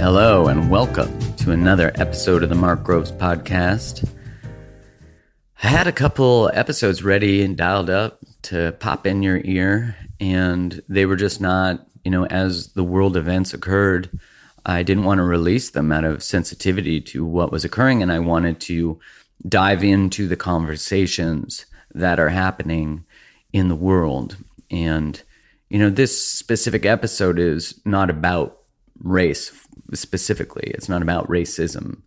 Hello, and welcome to another episode of the Mark Groves podcast. I had a couple episodes ready and dialed up to pop in your ear, and they were just not, you know, as the world events occurred, I didn't want to release them out of sensitivity to what was occurring, and I wanted to dive into the conversations that are happening in the world. And, you know, this specific episode is not about race specifically. It's not about racism.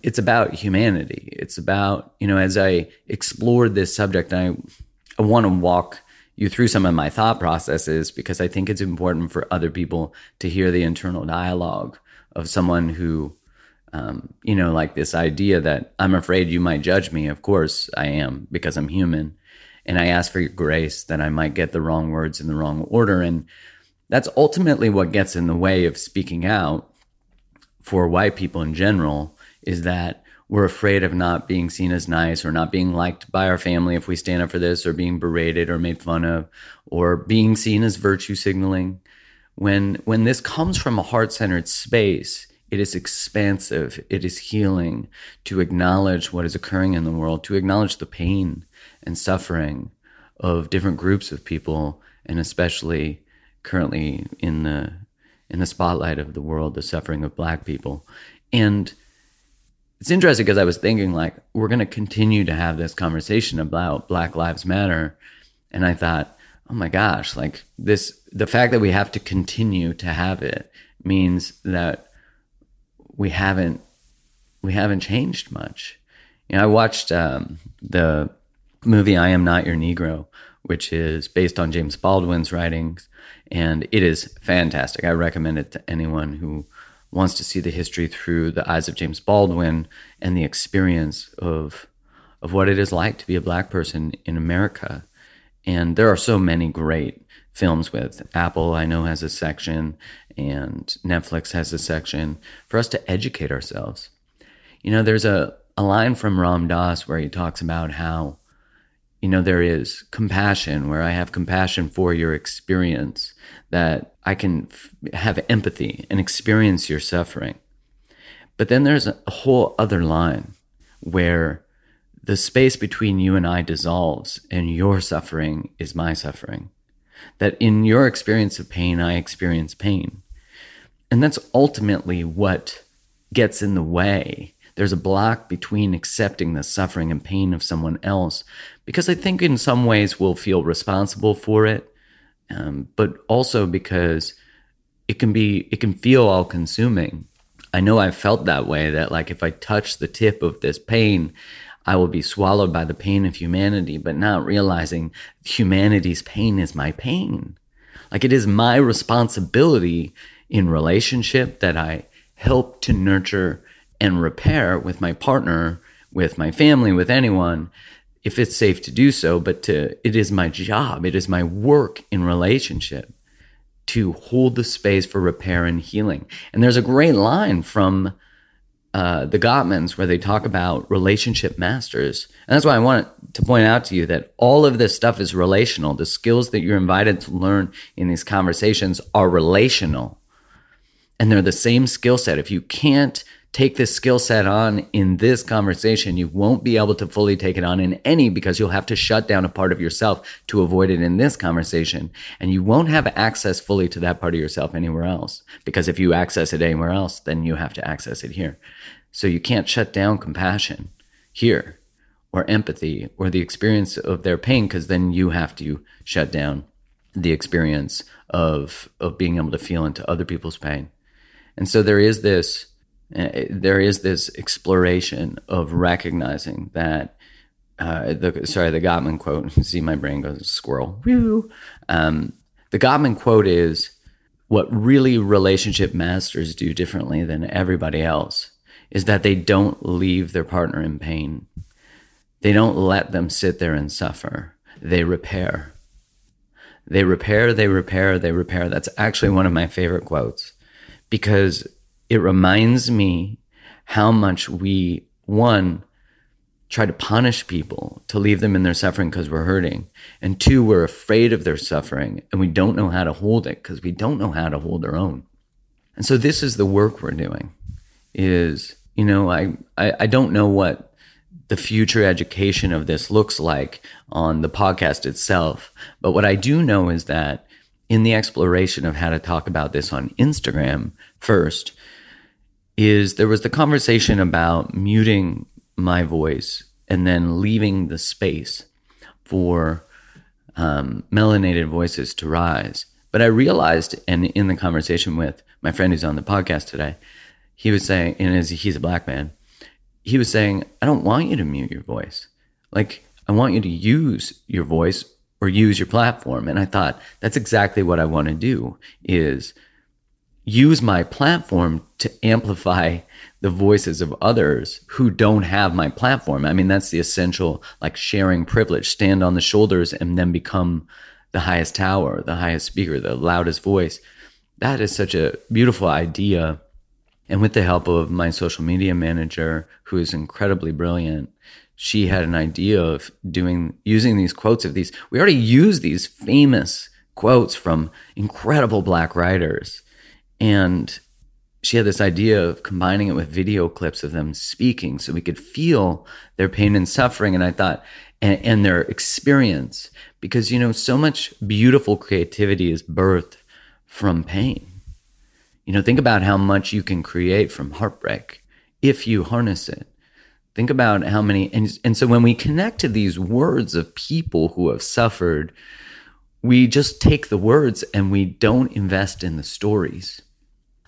It's about humanity. It's about, you know, as I explored this subject, I, I want to walk you through some of my thought processes because I think it's important for other people to hear the internal dialogue of someone who, um, you know, like this idea that I'm afraid you might judge me. Of course I am because I'm human. And I ask for your grace that I might get the wrong words in the wrong order. And that's ultimately what gets in the way of speaking out for white people in general is that we're afraid of not being seen as nice or not being liked by our family if we stand up for this or being berated or made fun of or being seen as virtue signaling when when this comes from a heart-centered space it is expansive it is healing to acknowledge what is occurring in the world to acknowledge the pain and suffering of different groups of people and especially currently in the in the spotlight of the world, the suffering of black people. And it's interesting because I was thinking like we're going to continue to have this conversation about Black Lives Matter, and I thought, oh my gosh, like this, the fact that we have to continue to have it means that we haven't we haven't changed much. You know, I watched um, the movie "I Am Not Your Negro," which is based on James Baldwin's writings, and it is fantastic. I recommend it to anyone who wants to see the history through the eyes of James Baldwin and the experience of of what it is like to be a black person in America. And there are so many great films with Apple, I know has a section and Netflix has a section for us to educate ourselves. You know, there's a, a line from Ram Dass where he talks about how you know, there is compassion where I have compassion for your experience, that I can f- have empathy and experience your suffering. But then there's a whole other line where the space between you and I dissolves and your suffering is my suffering. That in your experience of pain, I experience pain. And that's ultimately what gets in the way there's a block between accepting the suffering and pain of someone else because I think in some ways we'll feel responsible for it, um, but also because it can be it can feel all consuming. I know I've felt that way that like if I touch the tip of this pain, I will be swallowed by the pain of humanity, but not realizing humanity's pain is my pain. Like it is my responsibility in relationship that I help to nurture and repair with my partner, with my family, with anyone, if it's safe to do so. But to, it is my job, it is my work in relationship to hold the space for repair and healing. And there's a great line from uh, the Gottmans where they talk about relationship masters. And that's why I want to point out to you that all of this stuff is relational. The skills that you're invited to learn in these conversations are relational. And they're the same skill set. If you can't take this skill set on in this conversation, you won't be able to fully take it on in any because you'll have to shut down a part of yourself to avoid it in this conversation. And you won't have access fully to that part of yourself anywhere else. Because if you access it anywhere else, then you have to access it here. So you can't shut down compassion here or empathy or the experience of their pain because then you have to shut down the experience of of being able to feel into other people's pain. And so there is this there is this exploration of recognizing that uh, the sorry the Gottman quote. See my brain goes squirrel. Woo. Um, the Gottman quote is what really relationship masters do differently than everybody else is that they don't leave their partner in pain. They don't let them sit there and suffer. They repair. They repair, they repair, they repair. That's actually one of my favorite quotes because it reminds me how much we, one, try to punish people to leave them in their suffering because we're hurting. And two, we're afraid of their suffering and we don't know how to hold it because we don't know how to hold our own. And so this is the work we're doing is, you know, I, I, I don't know what the future education of this looks like on the podcast itself. But what I do know is that in the exploration of how to talk about this on Instagram first, is there was the conversation about muting my voice and then leaving the space for um, melanated voices to rise. But I realized, and in the conversation with my friend who's on the podcast today, he was saying, and as he's a black man, he was saying, I don't want you to mute your voice. Like, I want you to use your voice or use your platform. And I thought, that's exactly what I want to do is use my platform to amplify the voices of others who don't have my platform. I mean, that's the essential, like sharing privilege, stand on the shoulders and then become the highest tower, the highest speaker, the loudest voice. That is such a beautiful idea. And with the help of my social media manager, who is incredibly brilliant, she had an idea of doing, using these quotes of these. We already use these famous quotes from incredible black writers. And she had this idea of combining it with video clips of them speaking so we could feel their pain and suffering. And I thought, and, and their experience, because, you know, so much beautiful creativity is birthed from pain. You know, think about how much you can create from heartbreak if you harness it. Think about how many, and, and so when we connect to these words of people who have suffered, we just take the words and we don't invest in the stories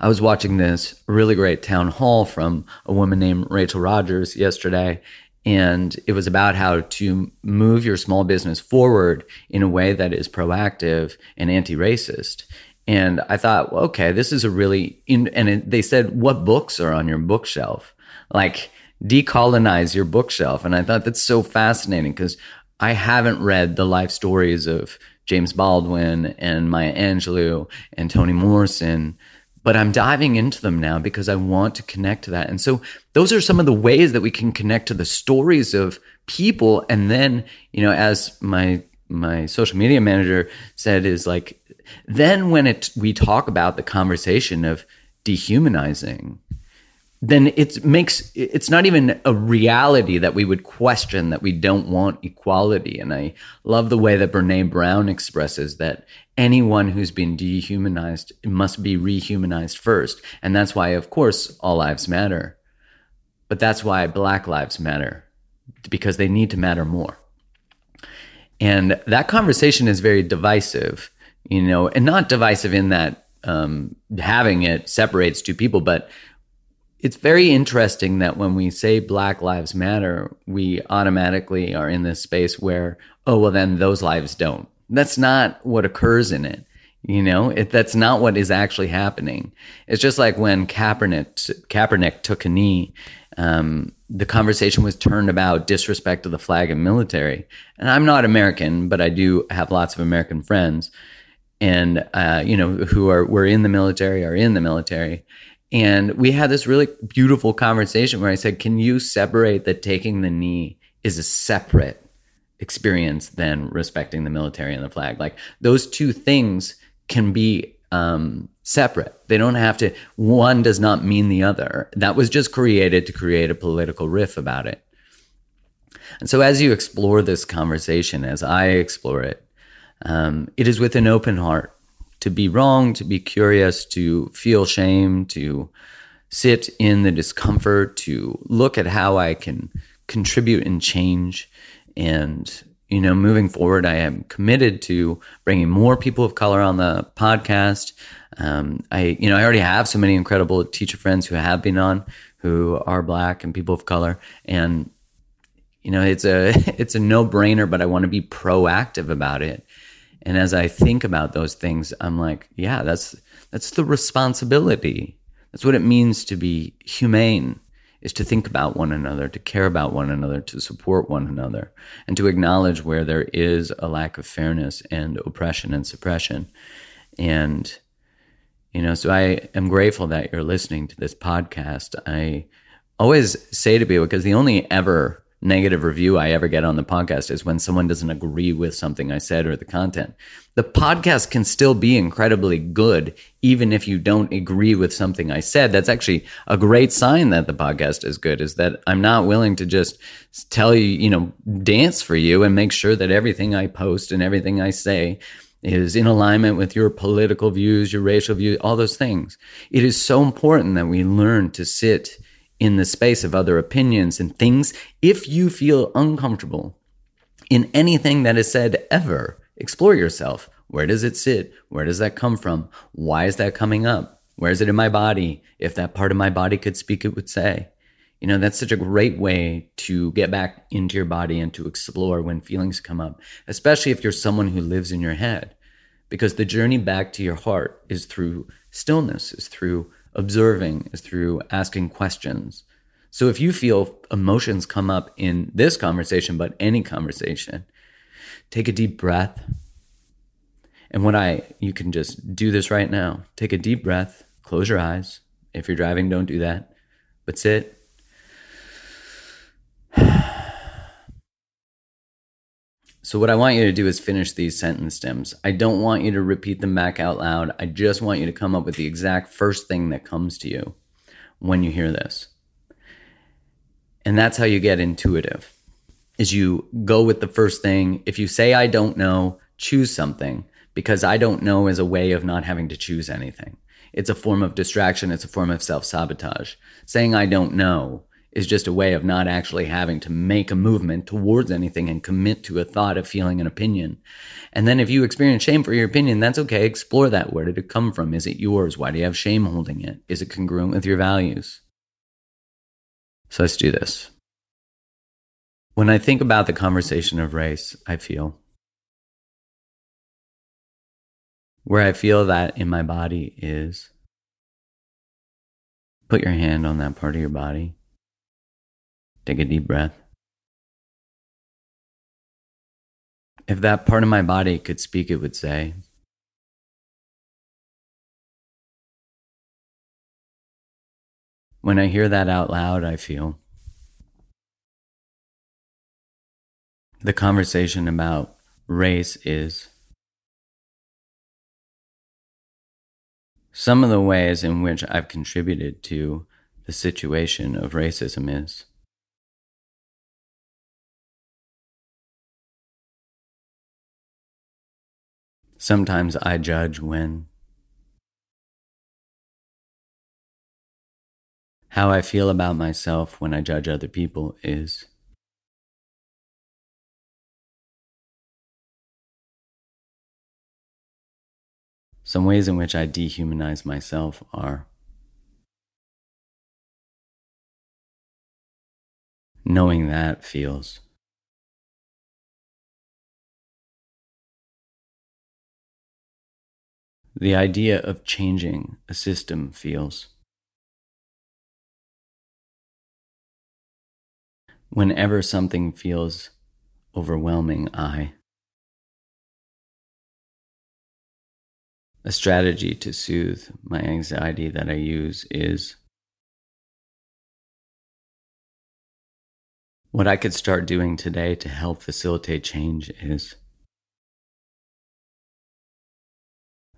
I was watching this really great town hall from a woman named Rachel Rogers yesterday, and it was about how to move your small business forward in a way that is proactive and anti-racist. And I thought, well, okay, this is a really in, and it, they said, what books are on your bookshelf? Like decolonize your bookshelf. And I thought that's so fascinating because I haven't read the life stories of James Baldwin and Maya Angelou and Toni Morrison but I'm diving into them now because I want to connect to that. And so those are some of the ways that we can connect to the stories of people. And then, you know, as my, my social media manager said is like, then when it, we talk about the conversation of dehumanizing, then it makes it's not even a reality that we would question that we don't want equality. And I love the way that Brene Brown expresses that anyone who's been dehumanized must be rehumanized first. And that's why, of course, all lives matter. But that's why Black lives matter, because they need to matter more. And that conversation is very divisive, you know, and not divisive in that um, having it separates two people, but it's very interesting that when we say Black Lives Matter, we automatically are in this space where, oh, well, then those lives don't. That's not what occurs in it. You know, it, that's not what is actually happening. It's just like when Kaepernick, Kaepernick took a knee, um, the conversation was turned about disrespect to the flag and military. And I'm not American, but I do have lots of American friends and, uh, you know, who are, were in the military, are in the military. And we had this really beautiful conversation where I said, Can you separate that taking the knee is a separate experience than respecting the military and the flag? Like those two things can be um, separate. They don't have to, one does not mean the other. That was just created to create a political riff about it. And so as you explore this conversation, as I explore it, um, it is with an open heart to be wrong, to be curious, to feel shame, to sit in the discomfort, to look at how I can contribute and change. And, you know, moving forward, I am committed to bringing more people of color on the podcast. Um, I, you know, I already have so many incredible teacher friends who have been on who are black and people of color. And, you know, it's a, it's a no brainer, but I want to be proactive about it and as I think about those things, I'm like, yeah, that's that's the responsibility. That's what it means to be humane is to think about one another, to care about one another, to support one another, and to acknowledge where there is a lack of fairness and oppression and suppression. And you know, so I am grateful that you're listening to this podcast. I always say to people because the only ever negative review I ever get on the podcast is when someone doesn't agree with something I said or the content. The podcast can still be incredibly good, even if you don't agree with something I said. That's actually a great sign that the podcast is good, is that I'm not willing to just tell you, you know, dance for you and make sure that everything I post and everything I say is in alignment with your political views, your racial views, all those things. It is so important that we learn to sit in the space of other opinions and things. If you feel uncomfortable in anything that is said ever, explore yourself. Where does it sit? Where does that come from? Why is that coming up? Where is it in my body? If that part of my body could speak, it would say. You know, that's such a great way to get back into your body and to explore when feelings come up, especially if you're someone who lives in your head. Because the journey back to your heart is through stillness, is through observing is through asking questions. So if you feel emotions come up in this conversation, but any conversation, take a deep breath. And what I, you can just do this right now. Take a deep breath, close your eyes. If you're driving, don't do that, but sit So, what I want you to do is finish these sentence stems. I don't want you to repeat them back out loud. I just want you to come up with the exact first thing that comes to you when you hear this. And that's how you get intuitive. Is you go with the first thing. If you say I don't know, choose something because I don't know is a way of not having to choose anything. It's a form of distraction, it's a form of self-sabotage. Saying I don't know is just a way of not actually having to make a movement towards anything and commit to a thought, a feeling, an opinion. And then if you experience shame for your opinion, that's okay. Explore that. Where did it come from? Is it yours? Why do you have shame holding it? Is it congruent with your values? So let's do this. When I think about the conversation of race, I feel where I feel that in my body is put your hand on that part of your body Take a deep breath. If that part of my body could speak, it would say, When I hear that out loud, I feel the conversation about race is some of the ways in which I've contributed to the situation of racism is. Sometimes I judge when. How I feel about myself when I judge other people is. Some ways in which I dehumanize myself are knowing that feels the idea of changing a system feels. Whenever something feels overwhelming, I. A strategy to soothe my anxiety that I use is what I could start doing today to help facilitate change is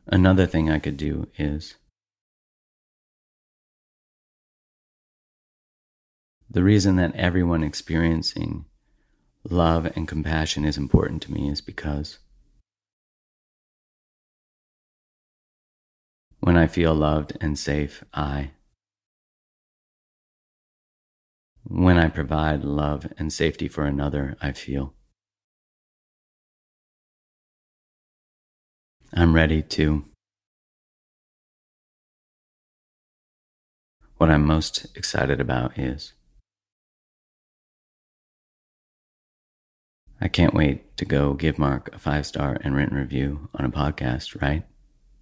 Another thing I could do is the reason that everyone experiencing love and compassion is important to me is because when I feel loved and safe, I, when I provide love and safety for another, I feel I'm ready to. What I'm most excited about is I can't wait to go give Mark a five star and written review on a podcast, right?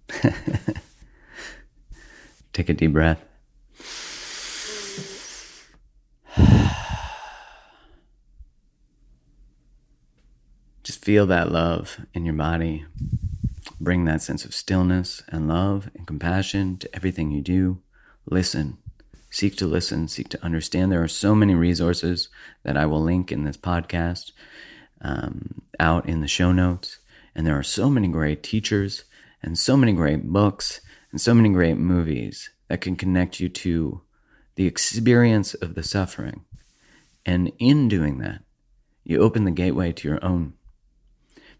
Take a deep breath. Just feel that love in your body. Bring that sense of stillness and love and compassion to everything you do. Listen, seek to listen, seek to understand. There are so many resources that I will link in this podcast um, out in the show notes. And there are so many great teachers and so many great books and so many great movies that can connect you to the experience of the suffering. And in doing that, you open the gateway to your own.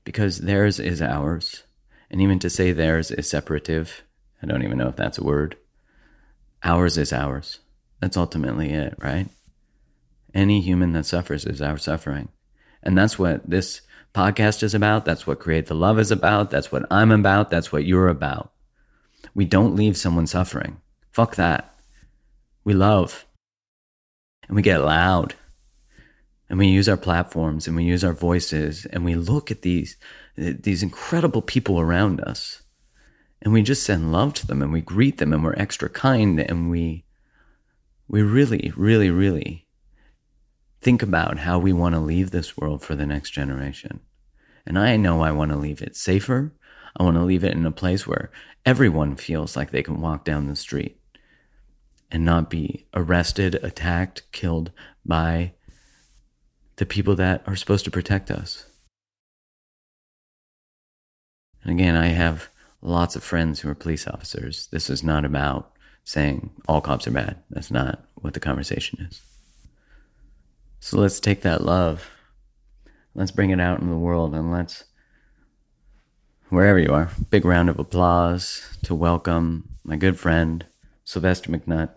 Because theirs is ours. And even to say theirs is separative, I don't even know if that's a word. Ours is ours. That's ultimately it, right? Any human that suffers is our suffering. And that's what this podcast is about. That's what Create the Love is about. That's what I'm about. That's what you're about. We don't leave someone suffering. Fuck that. We love. And we get loud. And we use our platforms and we use our voices and we look at these these incredible people around us. And we just send love to them and we greet them and we're extra kind and we we really, really, really think about how we want to leave this world for the next generation. And I know I want to leave it safer. I want to leave it in a place where everyone feels like they can walk down the street and not be arrested, attacked, killed by the people that are supposed to protect us. And again, I have lots of friends who are police officers. This is not about saying all cops are bad. That's not what the conversation is. So let's take that love, let's bring it out in the world, and let's, wherever you are, big round of applause to welcome my good friend, Sylvester McNutt.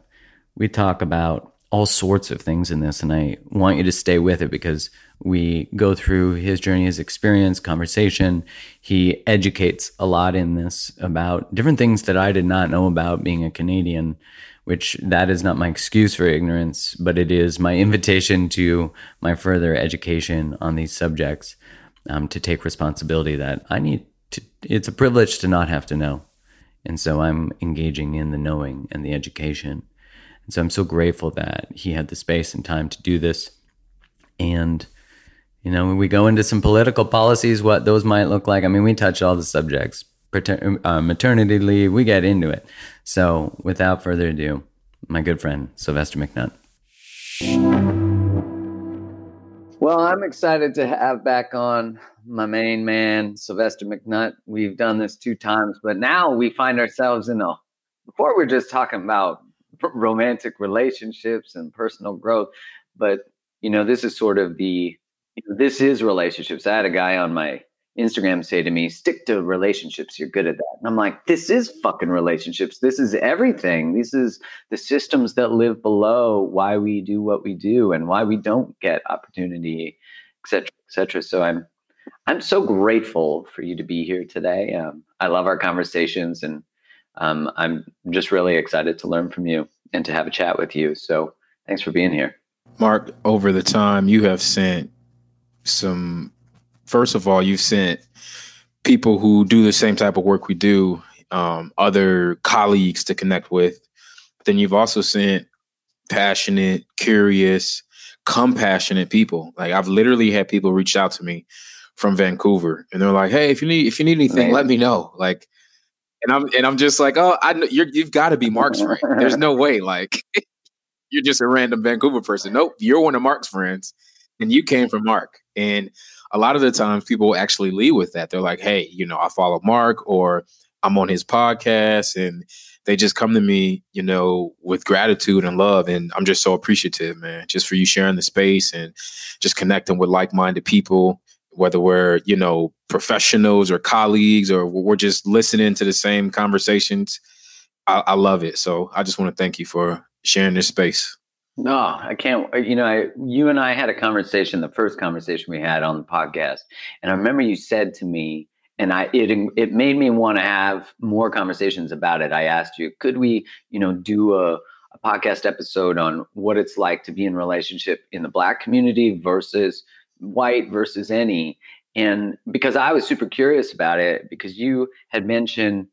We talk about all sorts of things in this, and I want you to stay with it because we go through his journey, his experience, conversation. He educates a lot in this about different things that I did not know about being a Canadian, which that is not my excuse for ignorance, but it is my invitation to my further education on these subjects um, to take responsibility that I need to, it's a privilege to not have to know. And so I'm engaging in the knowing and the education. And so I'm so grateful that he had the space and time to do this. And you know, when we go into some political policies, what those might look like. I mean, we touch all the subjects, uh, maternity leave, we get into it. So, without further ado, my good friend Sylvester McNutt. Well, I'm excited to have back on my main man, Sylvester McNutt. We've done this two times, but now we find ourselves in a. Before we're just talking about romantic relationships and personal growth, but you know, this is sort of the this is relationships. I had a guy on my Instagram say to me, stick to relationships. You're good at that. And I'm like, this is fucking relationships. This is everything. This is the systems that live below why we do what we do and why we don't get opportunity, et cetera, et cetera. So I'm, I'm so grateful for you to be here today. Um, I love our conversations and um, I'm just really excited to learn from you and to have a chat with you. So thanks for being here. Mark, over the time you have sent some first of all you've sent people who do the same type of work we do um, other colleagues to connect with but then you've also sent passionate curious compassionate people like i've literally had people reach out to me from vancouver and they're like hey if you need if you need anything let me know like and i'm and i'm just like oh i know you're, you've got to be mark's friend there's no way like you're just a random vancouver person nope you're one of mark's friends and you came from mark and a lot of the times people actually lead with that. They're like, hey, you know, I follow Mark or I'm on his podcast and they just come to me, you know, with gratitude and love. And I'm just so appreciative, man, just for you sharing the space and just connecting with like minded people, whether we're, you know, professionals or colleagues or we're just listening to the same conversations. I, I love it. So I just want to thank you for sharing this space. No, I can't. Uh, you know, I, you and I had a conversation, the first conversation we had on the podcast, and I remember you said to me, and I it it made me want to have more conversations about it. I asked you, could we, you know, do a, a podcast episode on what it's like to be in relationship in the Black community versus white versus any, and because I was super curious about it, because you had mentioned,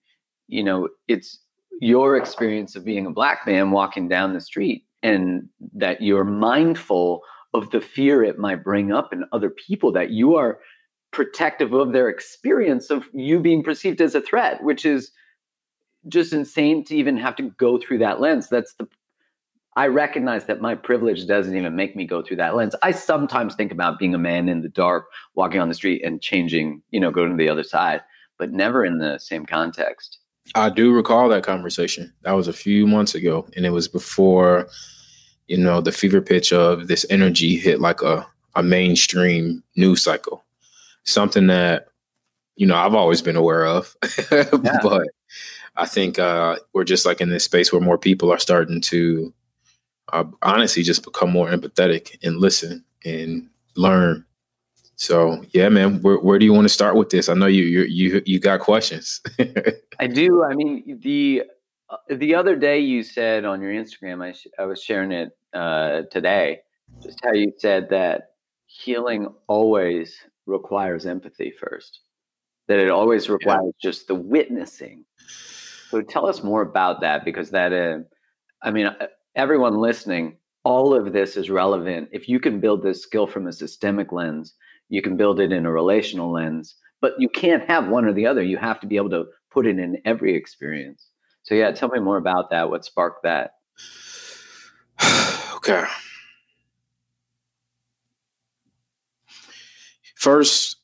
you know, it's your experience of being a black man walking down the street and that you're mindful of the fear it might bring up in other people that you are protective of their experience of you being perceived as a threat which is just insane to even have to go through that lens. That's the I recognize that my privilege doesn't even make me go through that lens. I sometimes think about being a man in the dark, walking on the street and changing, you know, going to the other side, but never in the same context. I do recall that conversation. That was a few months ago, and it was before, you know, the fever pitch of this energy hit like a, a mainstream news cycle. Something that, you know, I've always been aware of, yeah. but I think uh, we're just like in this space where more people are starting to uh, honestly just become more empathetic and listen and learn. So yeah, man, where, where do you want to start with this? I know you you you you got questions. I do. I mean, the uh, the other day you said on your Instagram, I sh- I was sharing it uh, today, just how you said that healing always requires empathy first. That it always requires yeah. just the witnessing. So tell us more about that because that, uh, I mean, everyone listening, all of this is relevant. If you can build this skill from a systemic lens, you can build it in a relational lens, but you can't have one or the other. You have to be able to put it in every experience. So, yeah, tell me more about that. What sparked that? okay. First,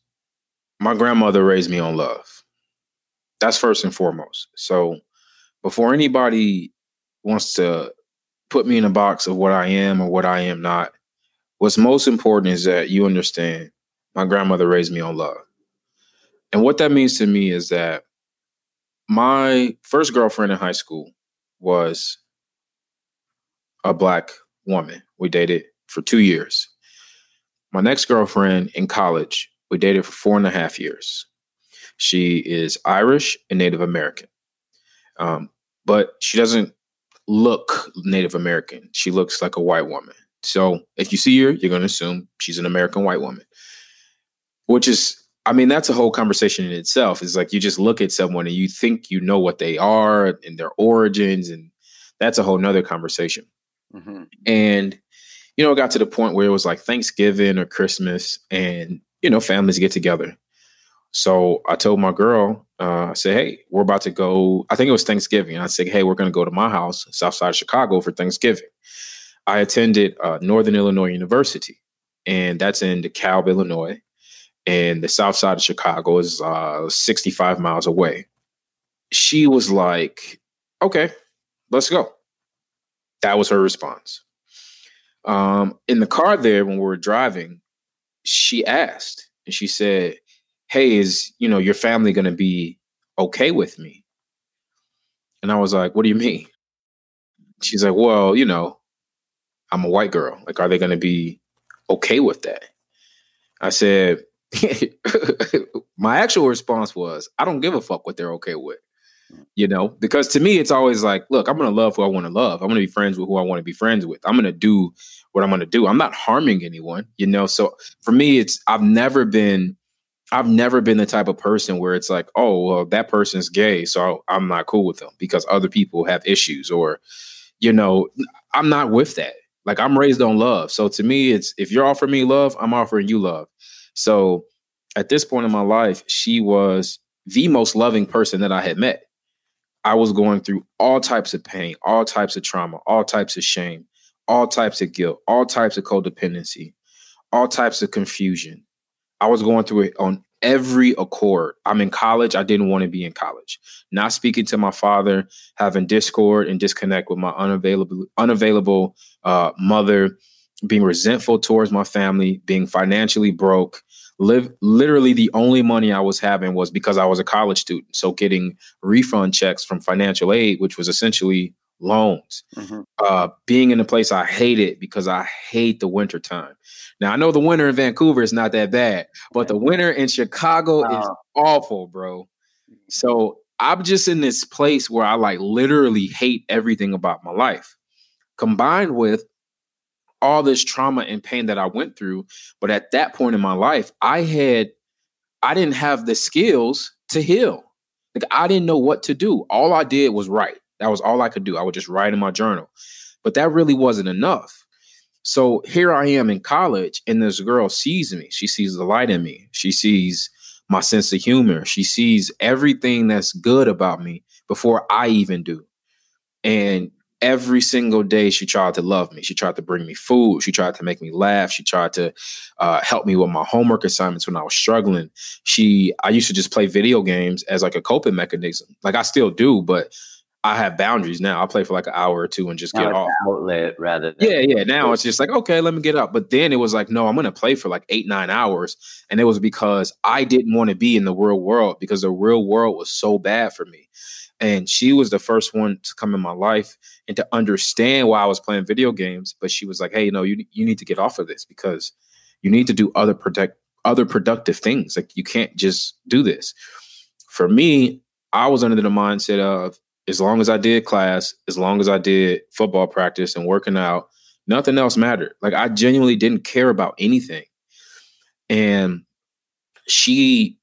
my grandmother raised me on love. That's first and foremost. So, before anybody wants to put me in a box of what I am or what I am not. What's most important is that you understand my grandmother raised me on love. And what that means to me is that my first girlfriend in high school was a black woman. We dated for two years. My next girlfriend in college, we dated for four and a half years. She is Irish and Native American. Um, but she doesn't look Native American. She looks like a white woman. So if you see her, you're going to assume she's an American white woman, which is, I mean, that's a whole conversation in itself. Is like you just look at someone and you think you know what they are and their origins, and that's a whole nother conversation. Mm-hmm. And, you know, it got to the point where it was like Thanksgiving or Christmas, and, you know, families get together. So I told my girl, uh, I said, hey, we're about to go. I think it was Thanksgiving. I said, hey, we're going to go to my house, south side of Chicago, for Thanksgiving. I attended uh, Northern Illinois University, and that's in DeKalb, Illinois. And the south side of Chicago is uh, 65 miles away. She was like, okay, let's go. That was her response. Um, in the car there, when we were driving, she asked, and she said, hey, is, you know, your family going to be okay with me? And I was like, what do you mean? She's like, well, you know, I'm a white girl. Like, are they going to be okay with that? I said, my actual response was, I don't give a fuck what they're okay with. You know, because to me, it's always like, look, I'm going to love who I want to love. I'm going to be friends with who I want to be friends with. I'm going to do what I'm going to do. I'm not harming anyone, you know? So for me, it's, I've never been I've never been the type of person where it's like, oh, well, that person's gay, so I'm not cool with them because other people have issues, or, you know, I'm not with that. Like I'm raised on love. So to me, it's if you're offering me love, I'm offering you love. So at this point in my life, she was the most loving person that I had met. I was going through all types of pain, all types of trauma, all types of shame, all types of guilt, all types of codependency, all types of confusion I was going through it on every accord. I'm in college. I didn't want to be in college. Not speaking to my father, having discord and disconnect with my unavailable unavailable uh, mother, being resentful towards my family, being financially broke. Live literally the only money I was having was because I was a college student. So getting refund checks from financial aid, which was essentially loans. Mm-hmm. Uh, being in a place I hate it because I hate the winter time. Now I know the winter in Vancouver is not that bad, but the winter in Chicago is awful, bro. So I'm just in this place where I like literally hate everything about my life, combined with all this trauma and pain that I went through. But at that point in my life, I had I didn't have the skills to heal. Like I didn't know what to do. All I did was write. That was all I could do. I would just write in my journal. But that really wasn't enough. So here I am in college, and this girl sees me. She sees the light in me. She sees my sense of humor. She sees everything that's good about me before I even do. And every single day she tried to love me. She tried to bring me food. She tried to make me laugh. She tried to uh, help me with my homework assignments when I was struggling. She, I used to just play video games as like a coping mechanism. Like I still do, but I have boundaries now. I play for like an hour or two and just Now get off. outlet rather than Yeah, yeah. Now it's just like, okay, let me get up. But then it was like, no, I'm gonna play for like eight, nine hours. And it was because I didn't want to be in the real world because the real world was so bad for me. And she was the first one to come in my life and to understand why I was playing video games. But she was like, hey, no, you you need to get off of this because you need to do other protect other productive things. Like you can't just do this. For me, I was under the mindset of as long as I did class, as long as I did football practice and working out, nothing else mattered. Like I genuinely didn't care about anything. And she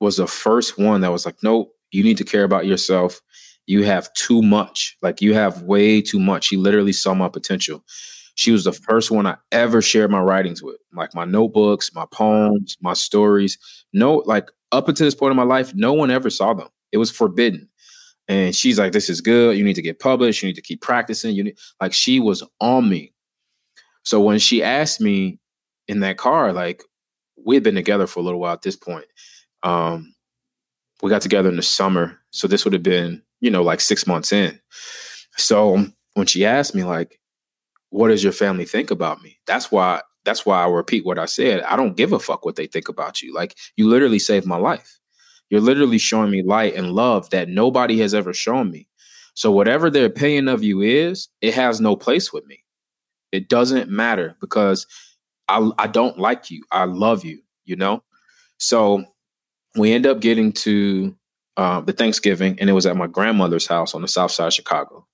was the first one that was like, nope, you need to care about yourself. You have too much. Like you have way too much. She literally saw my potential. She was the first one I ever shared my writings with, like my notebooks, my poems, my stories. No, like up until this point in my life, no one ever saw them. It was forbidden. And she's like, "This is good. You need to get published. You need to keep practicing. You need like she was on me." So when she asked me in that car, like we had been together for a little while at this point. Um, we got together in the summer, so this would have been, you know, like six months in. So when she asked me, like, "What does your family think about me?" That's why. That's why I repeat what I said. I don't give a fuck what they think about you. Like you literally saved my life. You're literally showing me light and love that nobody has ever shown me. So whatever their opinion of you is, it has no place with me. It doesn't matter because I I don't like you. I love you, you know? So we end up getting to uh, the Thanksgiving, and it was at my grandmother's house on the south side of Chicago.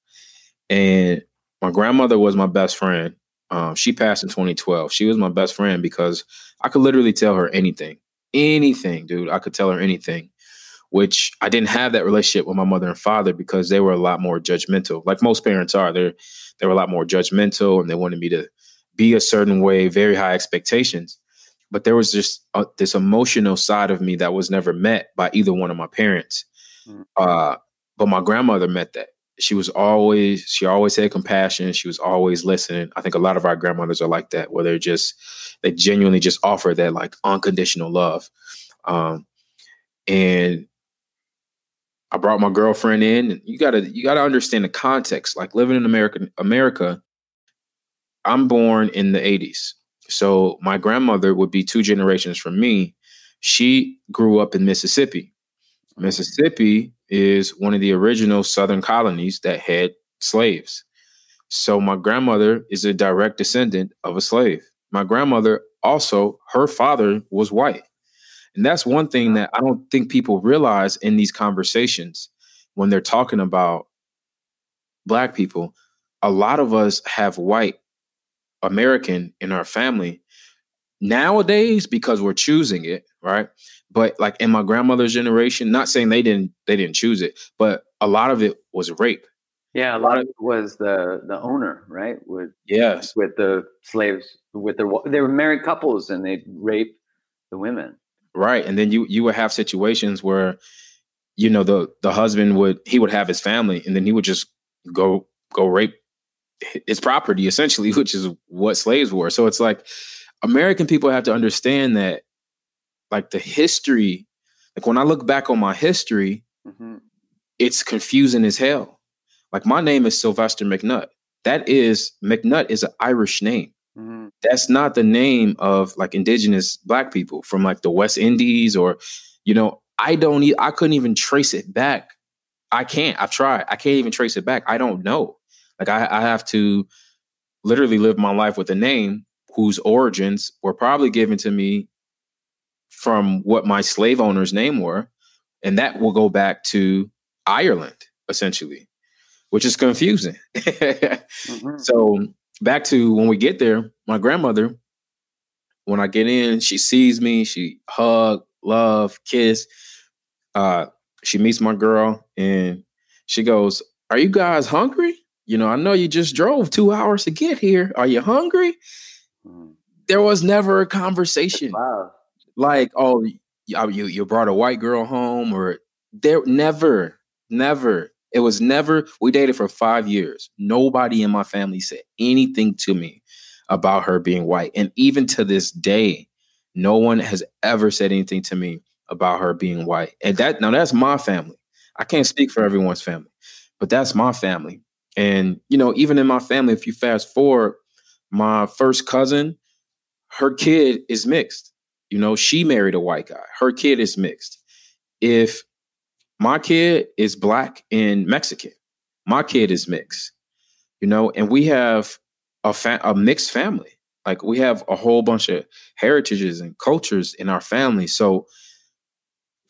And my grandmother was my best friend. Um, she passed in 2012. She was my best friend because I could literally tell her anything, anything, dude. I could tell her anything, which I didn't have that relationship with my mother and father because they were a lot more judgmental. Like most parents are, they're they were a lot more judgmental, and they wanted me to be a certain way, very high expectations. But there was just uh, this emotional side of me that was never met by either one of my parents. Mm. Uh, but my grandmother met that. She was always, she always had compassion. She was always listening. I think a lot of our grandmothers are like that, where they're just, they genuinely just offer that like unconditional love. Um, and I brought my girlfriend in. And you gotta, you gotta understand the context. Like living in America, America. I'm born in the 80s. So my grandmother would be two generations from me. She grew up in Mississippi. Mississippi is one of the original southern colonies that had slaves. So my grandmother is a direct descendant of a slave. My grandmother also, her father was white. And that's one thing that I don't think people realize in these conversations when they're talking about black people. A lot of us have white American in our family nowadays because we're choosing it, right? But like in my grandmother's generation, not saying they didn't they didn't choose it, but a lot of it was rape. Yeah, a lot of it was the the owner, right? With Yes. with the slaves, with their they were married couples, and they rape the women. Right. And then you you would have situations where, you know, the the husband would he would have his family and then he would just go go rape his property essentially, which is what slaves were. So it's like American people have to understand that like the history, like when I look back on my history, hmm it's confusing as hell. Like my name is Sylvester McNutt. That is McNutt is an Irish name. hmm That's not the name of like indigenous black people from like the West Indies or you know, I don't e- I couldn't even trace it back. I can't. I've tried. I can't even trace it back. I don't know. Like I, I have to literally live my life with a name whose origins were probably given to me from what my slave owner's name were. And that will go back to Ireland, essentially, which is confusing. hmm so back to when we get there, my grandmother, when I get in, she sees me, she hug, love, kiss. Uh, she meets my girl and she goes, Are you guys hungry? You know, I know you just drove two hours to get here. Are you hungry? There was never a conversation Wow. Like, oh, you, oh, you you brought a white girl home, or there never, never. It was never, we dated for five years. Nobody in my family said anything to me about her being white. And even to this day, no one has ever said anything to me about her being white. And that, now that's my family. I can't speak for everyone's family, but that's my family. And, you know, even in my family, if you fast forward, my first cousin, her kid is mixed. You know, she married a white guy. Her kid is mixed. If my kid is black and Mexican, my kid is mixed. You know, and we have a fa- a mixed family. Like we have a whole bunch of heritages and cultures in our family. So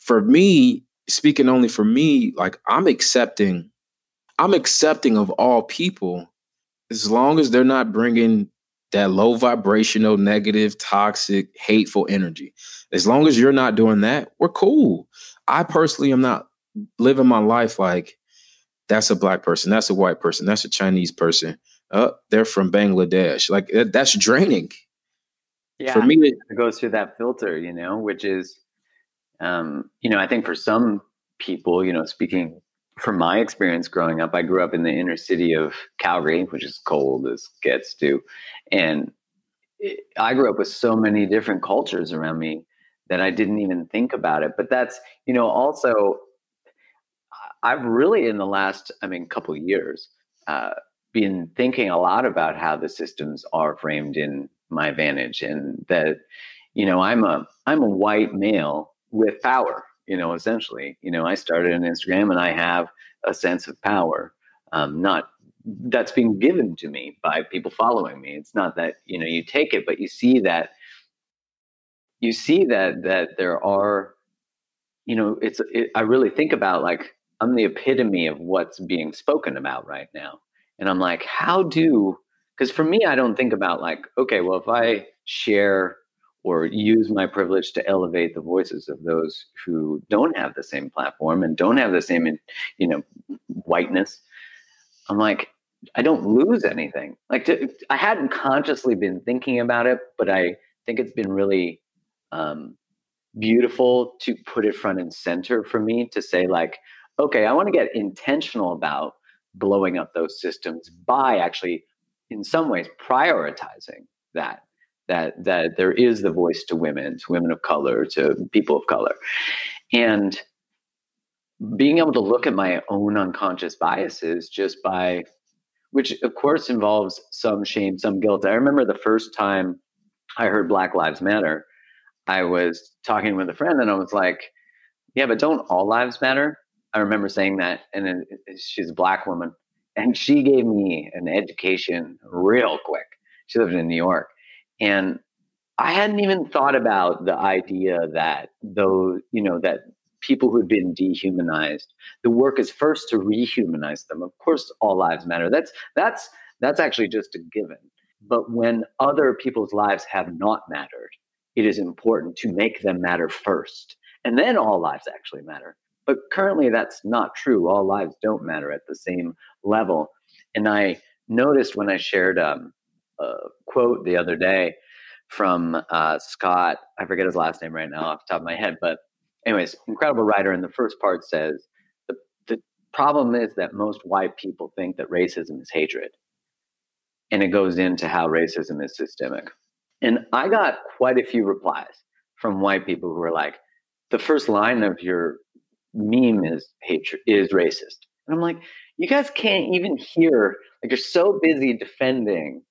for me, speaking only for me, like I'm accepting I'm accepting of all people as long as they're not bringing that low vibrational, negative, toxic, hateful energy. As long as you're not doing that, we're cool. I personally am not living my life like that's a black person, that's a white person, that's a Chinese person. Uh, they're from Bangladesh. Like that's draining. Yeah, for me, it, it goes through that filter, you know, which is, um, you know, I think for some people, you know, speaking from my experience growing up, I grew up in the inner city of Calgary, which is cold as gets to, and I grew up with so many different cultures around me that I didn't even think about it. But that's you know also, I've really in the last I mean couple years uh, been thinking a lot about how the systems are framed in my advantage, and that you know I'm a I'm a white male with power you know, essentially, you know, I started an Instagram and I have a sense of power. Um, not that's being given to me by people following me. It's not that, you know, you take it, but you see that you see that that there are, you know, it's it, I really think about like I'm the epitome of what's being spoken about right now. And I'm like, how do because for me, I don't think about like, okay, well, if I share or use my privilege to elevate the voices of those who don't have the same platform and don't have the same you know whiteness. I'm like i don't lose anything. Like to, i hadn't consciously been thinking about it but i think it's been really um, beautiful to put it front and center for me to say like okay i want to get intentional about blowing up those systems by actually in some ways prioritizing that that that there is the voice to women, to women of color, to people of color, and being able to look at my own unconscious biases just by which of course involves some shame some guilt. I remember the first time i heard black lives matter i was talking with a friend and i was like yeah but don't all lives matter? I remember saying that and then uh, she's a black woman and she gave me an education real quick. She lived in new york and I hadn't even thought about the idea that though, you know, that people who've been dehumanized, the work is first to rehumanize them. Of course, all lives matter. That's that's that's actually just a given. But when other people's lives have not mattered, it is important to make them matter first. And then all lives actually matter. But currently that's not true. All lives don't matter at the same level. And I noticed when I shared um, quote the other day from uh, Scott. I forget his last name right now off the top of my head, but anyways, incredible writer. And the first part says the the problem is that most white people think that racism is hatred, and it goes into how racism is systemic. And I got quite a few replies from white people who were like, "The first line of your meme is hatred is racist," and I'm like, "You guys can't even hear. Like you're so busy defending."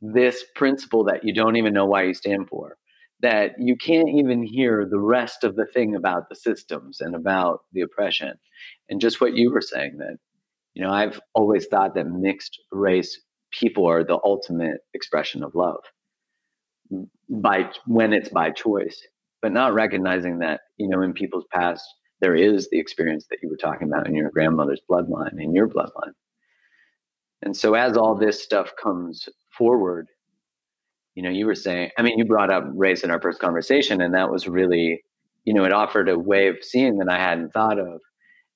This principle that you don't even know why you stand for that you can't even hear the rest of the thing about the systems and about the oppression. And just what you were saying that you know i've always thought that mixed race people are the ultimate expression of love by when it's by choice. But not recognizing that you know in people's past there is the experience that you were talking about in your grandmother's bloodline in your bloodline. And so as all this stuff comes forward. You know you were saying i mean you brought up race in our first conversation and that was really you know it offered a way of seeing that i hadn't thought of.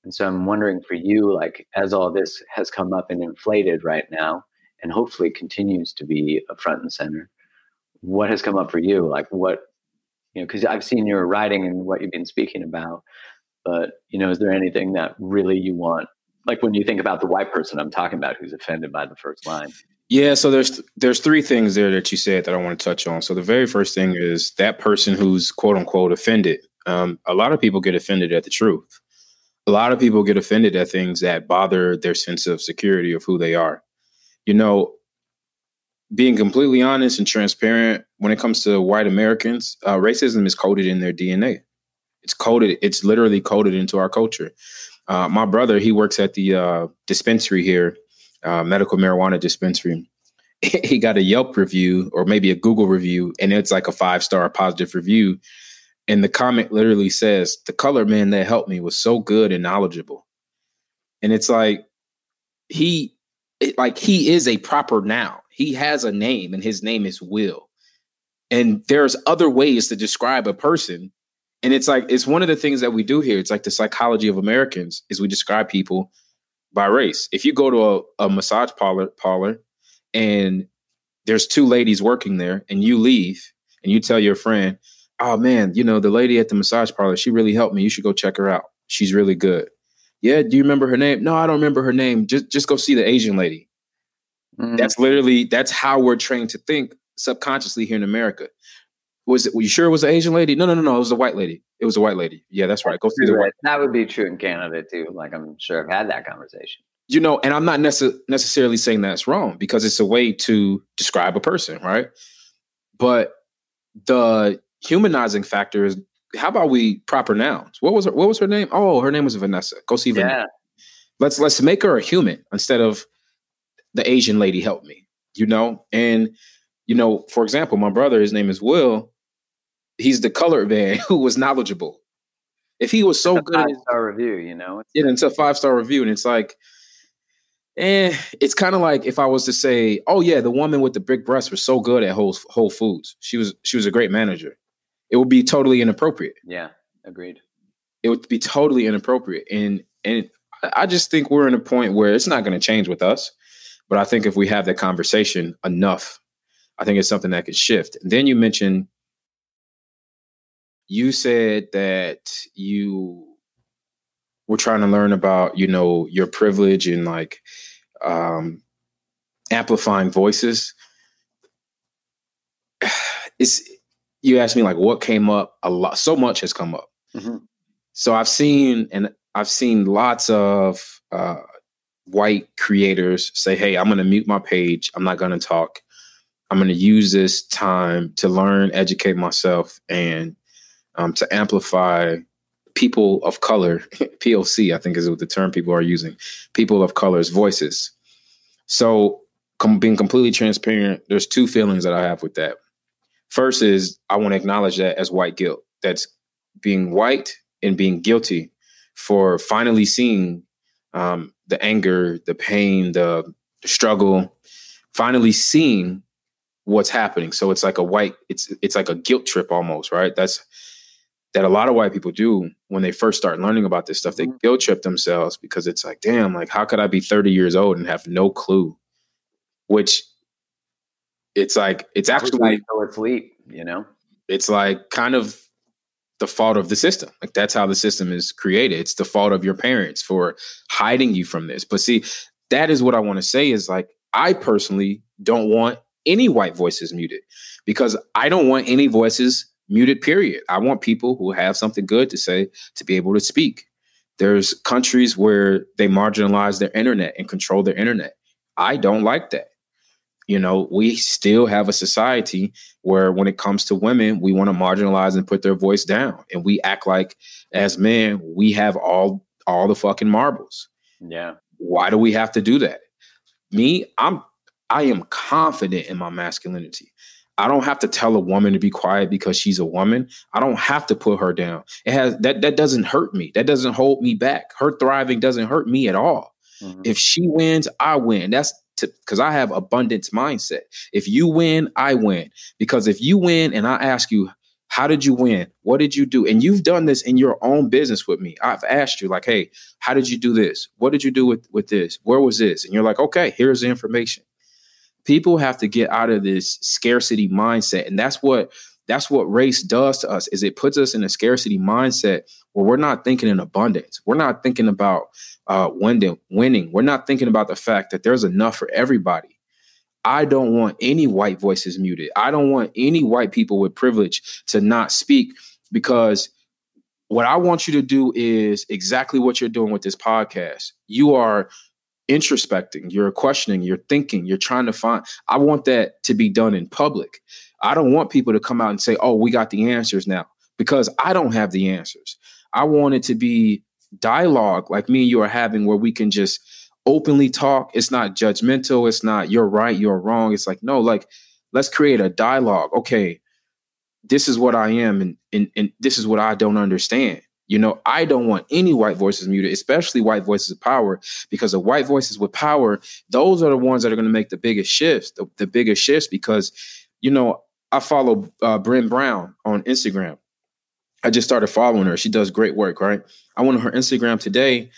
And so i'm wondering for you like as all this has come up and inflated right now and hopefully continues to be a front and center what has come up for you? Like what you know because i've seen your writing and what you've been speaking about but you know is there anything that really you want like when you think about the white person I'm talking about who's offended by the first line. Yeah, so there's there's three things there that you said that I want to touch on. So the very first thing is that person who's quote unquote offended. Um, a lot of people get offended at the truth. A lot of people get offended at things that bother their sense of security of who they are. You know, being completely honest and transparent when it comes to white Americans, uh, racism is coded in their DNA. It's coded. It's literally coded into our culture. Uh, my brother, he works at the uh, dispensary here, uh, medical marijuana dispensary. he got a Yelp review or maybe a Google review, and it's like a five star positive review. And the comment literally says, "The color man that helped me was so good and knowledgeable." And it's like he, it, like he is a proper noun. He has a name, and his name is Will. And there's other ways to describe a person and it's like it's one of the things that we do here it's like the psychology of americans is we describe people by race. If you go to a, a massage parlor parlor and there's two ladies working there and you leave and you tell your friend oh man you know the lady at the massage parlor she really helped me. You should go check her out. She's really good. Yeah do you remember her name? No i don't remember her name. Just just go see the asian lady. Mm-hmm. that's literally that's how we're trained to think subconsciously here in america was it? Were you sure it was an Asian lady? No, no, no, no. It was a white lady. It was a white lady. Yeah, that's right. Go see the white. That would be true in Canada too. Like I'm sure I've had that conversation. You know, and I'm not nece- necessarily saying that's wrong because it's a way to describe a person, right? But the humanizing factor is how about we proper nouns? What was her, what was her name? Oh, her name was Vanessa. Go see Vanessa. Yeah. Let's let's make her a human instead of the Asian lady help me. You know, and you know, for example, my brother, his name is Will he's the colored man who was knowledgeable. If he was so good, five star review, you know, yeah, it's a five star review, and it's like, eh, it's kind of like if I was to say, oh yeah, the woman with the big breasts was so good at Whole Whole Foods. She was she was a great manager. It would be totally inappropriate. Yeah, agreed. It would be totally inappropriate, and and I just think we're in a point where it's not going to change with us. But I think if we have that conversation enough, I think it's something that could shift. And then you mentioned you said that you were trying to learn about you know your privilege and like um amplifying voices. It's you asked me like what came up a lot so much has come up. Mm-hmm. so i've seen and i've seen lots of uh white creators say hey i'm going to mute my page. I'm not going to talk. I'm going to use this time to learn educate myself and um, to amplify people of color, POC, I think is what the term people are using, people of color's voices. So, com- being completely transparent, there's two feelings that I have with that. First is I want to acknowledge that as white guilt. That's being white and being guilty for finally seeing um, the anger, the pain, the, the struggle, finally seeing what's happening. So it's like a white, it's it's like a guilt trip almost, right? That's that a lot of white people do when they first start learning about this stuff. They mm-hmm. guilt trip themselves because it's like, damn, like how could I be 30 years old and have no clue? Which it's like it's actually so asleep, you know? It's like kind of the fault of the system. Like that's how the system is created. It's the fault of your parents for hiding you from this. But see, that is what I want to say is like I personally don't want any white voices muted because I don't want any voices muted period. I want people who have something good to say to be able to speak. There's countries where they marginalize their internet and control their internet. I don't like that. You know we still have a society where when it comes to women we want to marginalize and put their voice down. And we act like as men we have all all the fucking marbles. Yeah. Why do we have to do that? Me i'm i am confident in my masculinity I don't have to tell a woman to be quiet because she's a woman. I don't have to put her down. It has that that doesn't hurt me. That doesn't hold me back. Her thriving doesn't hurt me at all. Mm-hmm. If she wins, I win. That's because I have abundance mindset. If you win, I win. Because if you win and I ask you, how did you win? What did you do? And you've done this in your own business with me. I've asked you, like, hey, how did you do this? What did you do with, with this? Where was this? And you're like, okay, here's the information people have to get out of this scarcity mindset. And that's what that's what race does to us is it puts us in a scarcity mindset where we're not thinking in abundance we're not thinking about uh, winning winning we're not thinking about the fact that there's enough for everybody I don't want any white voices muted. I don't want any white people with privilege to not speak because what I want you to do is exactly what you're doing with this podcast. You are introspecting, you're questioning, you're thinking, you're trying to find. I want that to be done in public. I don't want people to come out and say, oh, we got the answers now, because I don't have the answers. I want it to be dialogue like me and you are having where we can just openly talk. It's not judgmental. It's not you're right, you're wrong. It's like, no, like, let's create a dialogue. Okay, this is what I am, and, and, and this is what I don't understand. You know, I don't want any white voices muted, especially white voices of power, because the white voices with power, those are the ones that are going to make the biggest shifts, the, the biggest shifts. Because, you know, I follow uh, Brené Brown on Instagram. I just started following her. She does great work, right? I went on her Instagram today.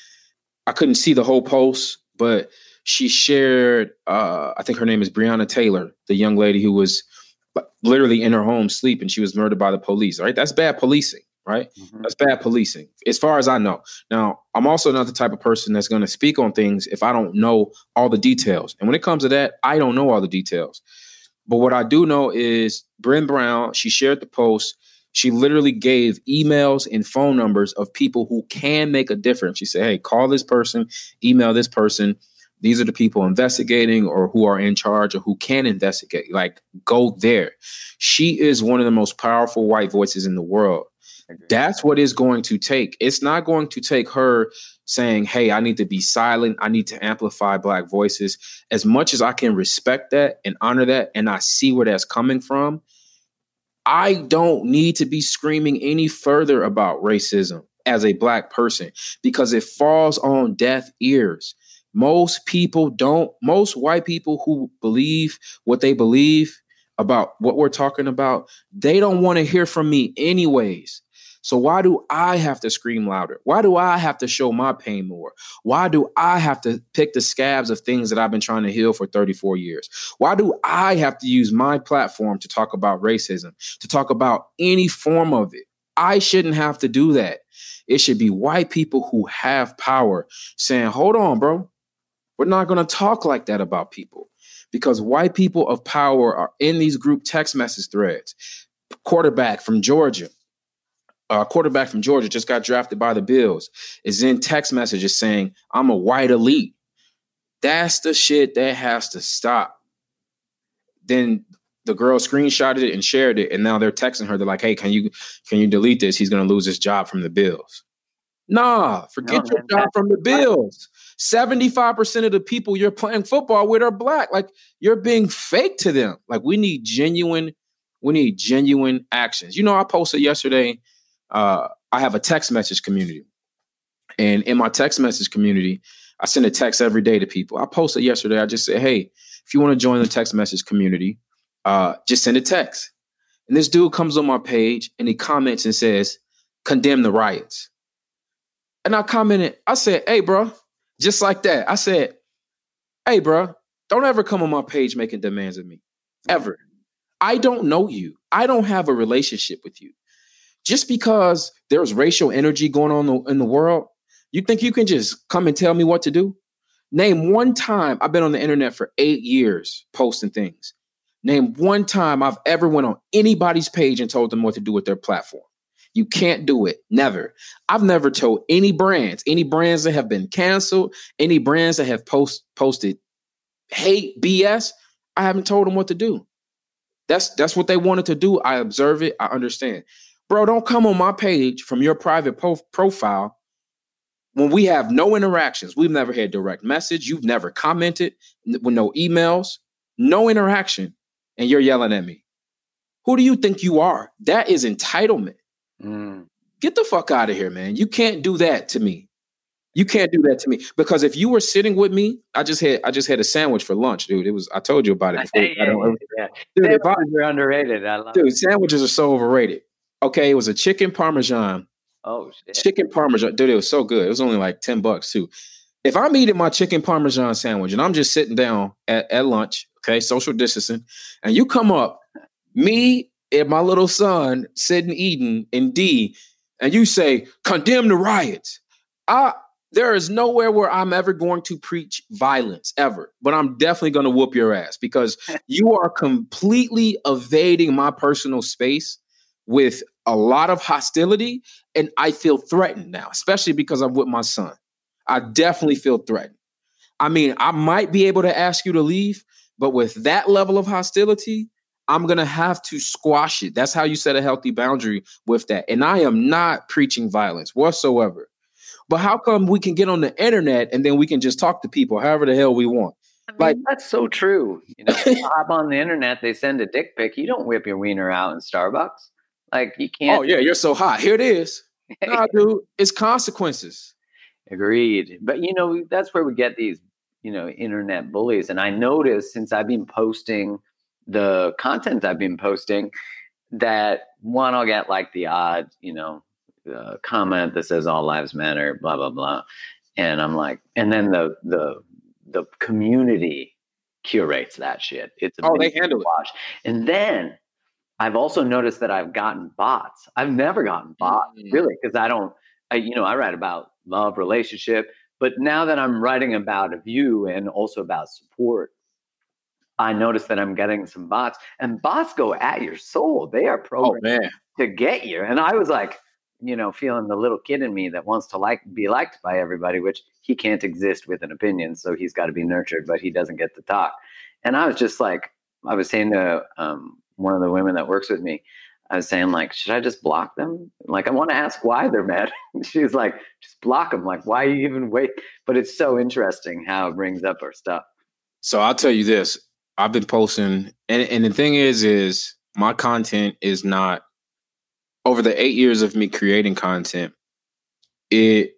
I couldn't see the whole post, but she shared. Uh, I think her name is Breonna Taylor, the young lady who was literally in her home sleeping. She was murdered by the police. Right, that's bad policing. Right, mm-hmm. that's bad policing, as far as I know. Now, I'm also not the type of person that's going to speak on things if I don't know all the details. And when it comes to that, I don't know all the details. But what I do know is Brené Brown. She shared the post. She literally gave emails and phone numbers of people who can make a difference. She said, "Hey, call this person, email this person." These are the people investigating or who are in charge or who can investigate. Like, go there. She is one of the most powerful white voices in the world. That's what it's going to take. It's not going to take her saying, Hey, I need to be silent. I need to amplify Black voices. As much as I can respect that and honor that, and I see where that's coming from, I don't need to be screaming any further about racism as a Black person because it falls on deaf ears. Most people don't, most white people who believe what they believe about what we're talking about, they don't want to hear from me anyways. So why do I have to scream louder? Why do I have to show my pain more? Why do I have to pick the scabs of things that I've been trying to heal for 34 years? Why do I have to use my platform to talk about racism, to talk about any form of it? I shouldn't have to do that. It should be white people who have power saying, hold on, bro. We're not going to talk like that about people because white people of power are in these group text message threads. Quarterback from Georgia, a quarterback from Georgia just got drafted by the Bills, is in text messages saying, I'm a white elite. That's the shit that has to stop. Then the girl screenshotted it and shared it, and now they're texting her. They're like, "Hey, can you can you delete this? He's going to lose his job from the Bills." Nah, forget no, your job from the Bills. 75% of the people you're playing football with are black. Like you're being fake to them. Like we need genuine, we need genuine actions. You know, I posted yesterday, uh, I have a text message community. And in my text message community, I send a text every day to people. I posted yesterday, I just said, hey, if you want to join the text message community, uh, just send a text. And this dude comes on my page and he comments and says, condemn the riots. And I commented, I said, hey, bro, just like that. I said, hey, bro, don't ever come on my page making demands of me. Ever. I don't know you. I don't have a relationship with you. Just because there's racial energy going on in the world, you think you can just come and tell me what to do? Name one time I've been on the internet for eight years posting things. Name one time I've ever went on anybody's page and told them what to do with their platform. You can't do it. Never. I've never told any brands, any brands that have been canceled, any brands that have post posted hate BS. I haven't told them what to do. That's that's what they wanted to do. I observe it. I understand. Bro, don't come on my page from your private po- profile when we have no interactions. We've never had direct message. You've never commented with no emails, no interaction, and you're yelling at me. Who do you think you are? That is entitlement. Mm. Get the fuck out of here, man. You can't do that to me. You can't do that to me because if you were sitting with me, I just had I just had a sandwich for lunch, dude. It was I told you about it. Before. I don't, yeah. Dude, sandwiches are underrated. I love dude, it. sandwiches are so overrated. Okay, it was a chicken parmesan. Oh shit. Chicken parmesan, dude. It was so good. It was only like ten bucks too. If I'm eating my chicken parmesan sandwich and I'm just sitting down at, at lunch, okay, social distancing, and you come up, me and my little son sitting eating in D, and you say condemn the riots. I there is nowhere where I'm ever going to preach violence ever, but I'm definitely going to whoop your ass because you are completely evading my personal space with a lot of hostility. And I feel threatened now, especially because I'm with my son. I definitely feel threatened. I mean, I might be able to ask you to leave, but with that level of hostility, I'm going to have to squash it. That's how you set a healthy boundary with that. And I am not preaching violence whatsoever. But how come we can get on the internet and then we can just talk to people however the hell we want? I mean, like that's so true. You know, hop on the internet, they send a dick pic. You don't whip your wiener out in Starbucks. Like you can't. Oh yeah, you're so hot. Here it is. nah, dude, it's consequences. Agreed. But you know, that's where we get these, you know, internet bullies. And I noticed since I've been posting the content I've been posting that one, I'll get like the odd, you know, uh, comment that says all lives matter, blah blah blah, and I'm like, and then the the the community curates that shit. It's oh, they handle watch. it. And then I've also noticed that I've gotten bots. I've never gotten bots mm-hmm. really because I don't. I, you know, I write about love, relationship, but now that I'm writing about a view and also about support, I notice that I'm getting some bots, and bots go at your soul. They are oh, programmed oh, to get you. And I was like, you know, feeling the little kid in me that wants to like be liked by everybody, which he can't exist with an opinion, so he's got to be nurtured, but he doesn't get to talk. And I was just like, I was saying to um, one of the women that works with me, I was saying like, should I just block them? Like, I want to ask why they're mad. She's like, just block them. Like, why you even wait? But it's so interesting how it brings up our stuff. So I'll tell you this: I've been posting, and and the thing is, is my content is not over the eight years of me creating content, it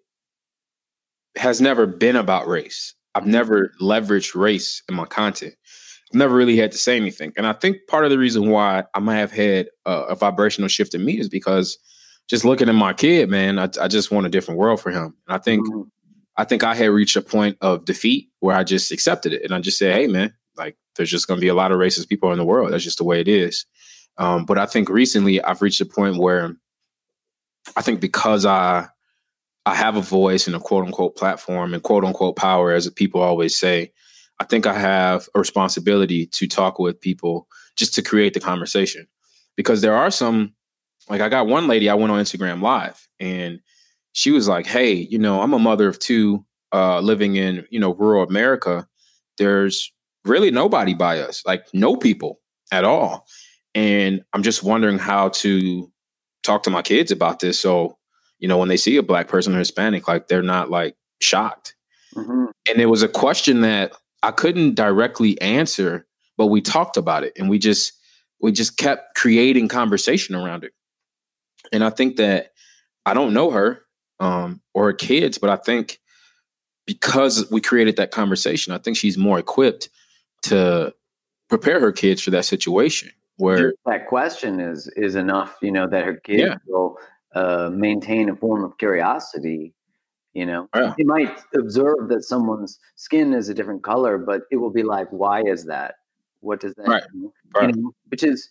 has never been about race. I've never leveraged race in my content. Never really had to say anything. And I think part of the reason why I might have had a, a vibrational shift in me is because just looking at my kid, man, I, I, just want a different world for him. And I think mm-hmm. I think I had reached a point of defeat where I just accepted it and I just said, hey man, like there's just gonna be a lot of racist people in the world. That's just the way it is. Um, but I think recently I've reached a point where I think because I I have a voice and a quote unquote platform and quote unquote power, as people always say, I think I have a responsibility to talk with people just to create the conversation. Because there are some, like I got one lady I went on Instagram live and she was like, Hey, you know, I'm a mother of two uh, living in, you know, rural America. There's really nobody by us, like no people at all. And I'm just wondering how to talk to my kids about this. So, you know, when they see a black person or Hispanic, like they're not like shocked. Mm-hmm. And it was a question that I couldn't directly answer, but we talked about it and we just we just kept creating conversation around it. And I think that I don't know her um, or her kids, but I think because we created that conversation, I think she's more equipped to prepare her kids for that situation where that question is is enough you know that her kids yeah. will uh, maintain a form of curiosity you know yeah. they might observe that someone's skin is a different color but it will be like why is that what does that right. mean right. You know, which is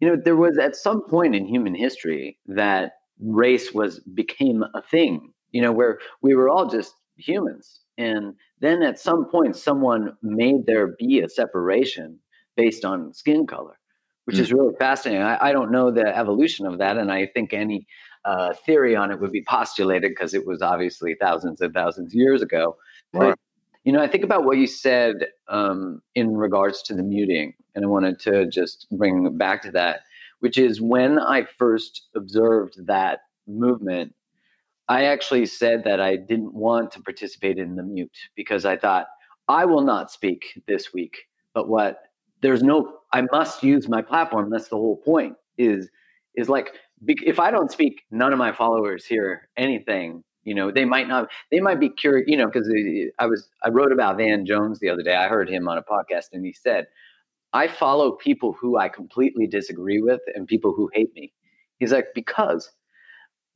you know there was at some point in human history that race was became a thing you know where we were all just humans and then at some point someone made there be a separation based on skin color which mm. is really fascinating. I, I, don't know the evolution of that, and I think any uh, theory on it would be postulated because it was obviously thousands and thousands of years ago. Right. But, you know, I think about what you said um, in regards to the muting, and I wanted to just bring back to that, which is when I first observed that movement. I actually said that I didn't want to participate in the mute because I thought I will not speak this week. But what there's no i must use my platform that's the whole point is is like if i don't speak none of my followers hear anything you know they might not they might be curious you know because uh, i was i wrote about van jones the other day i heard him on a podcast and he said i follow people who i completely disagree with and people who hate me. He's like because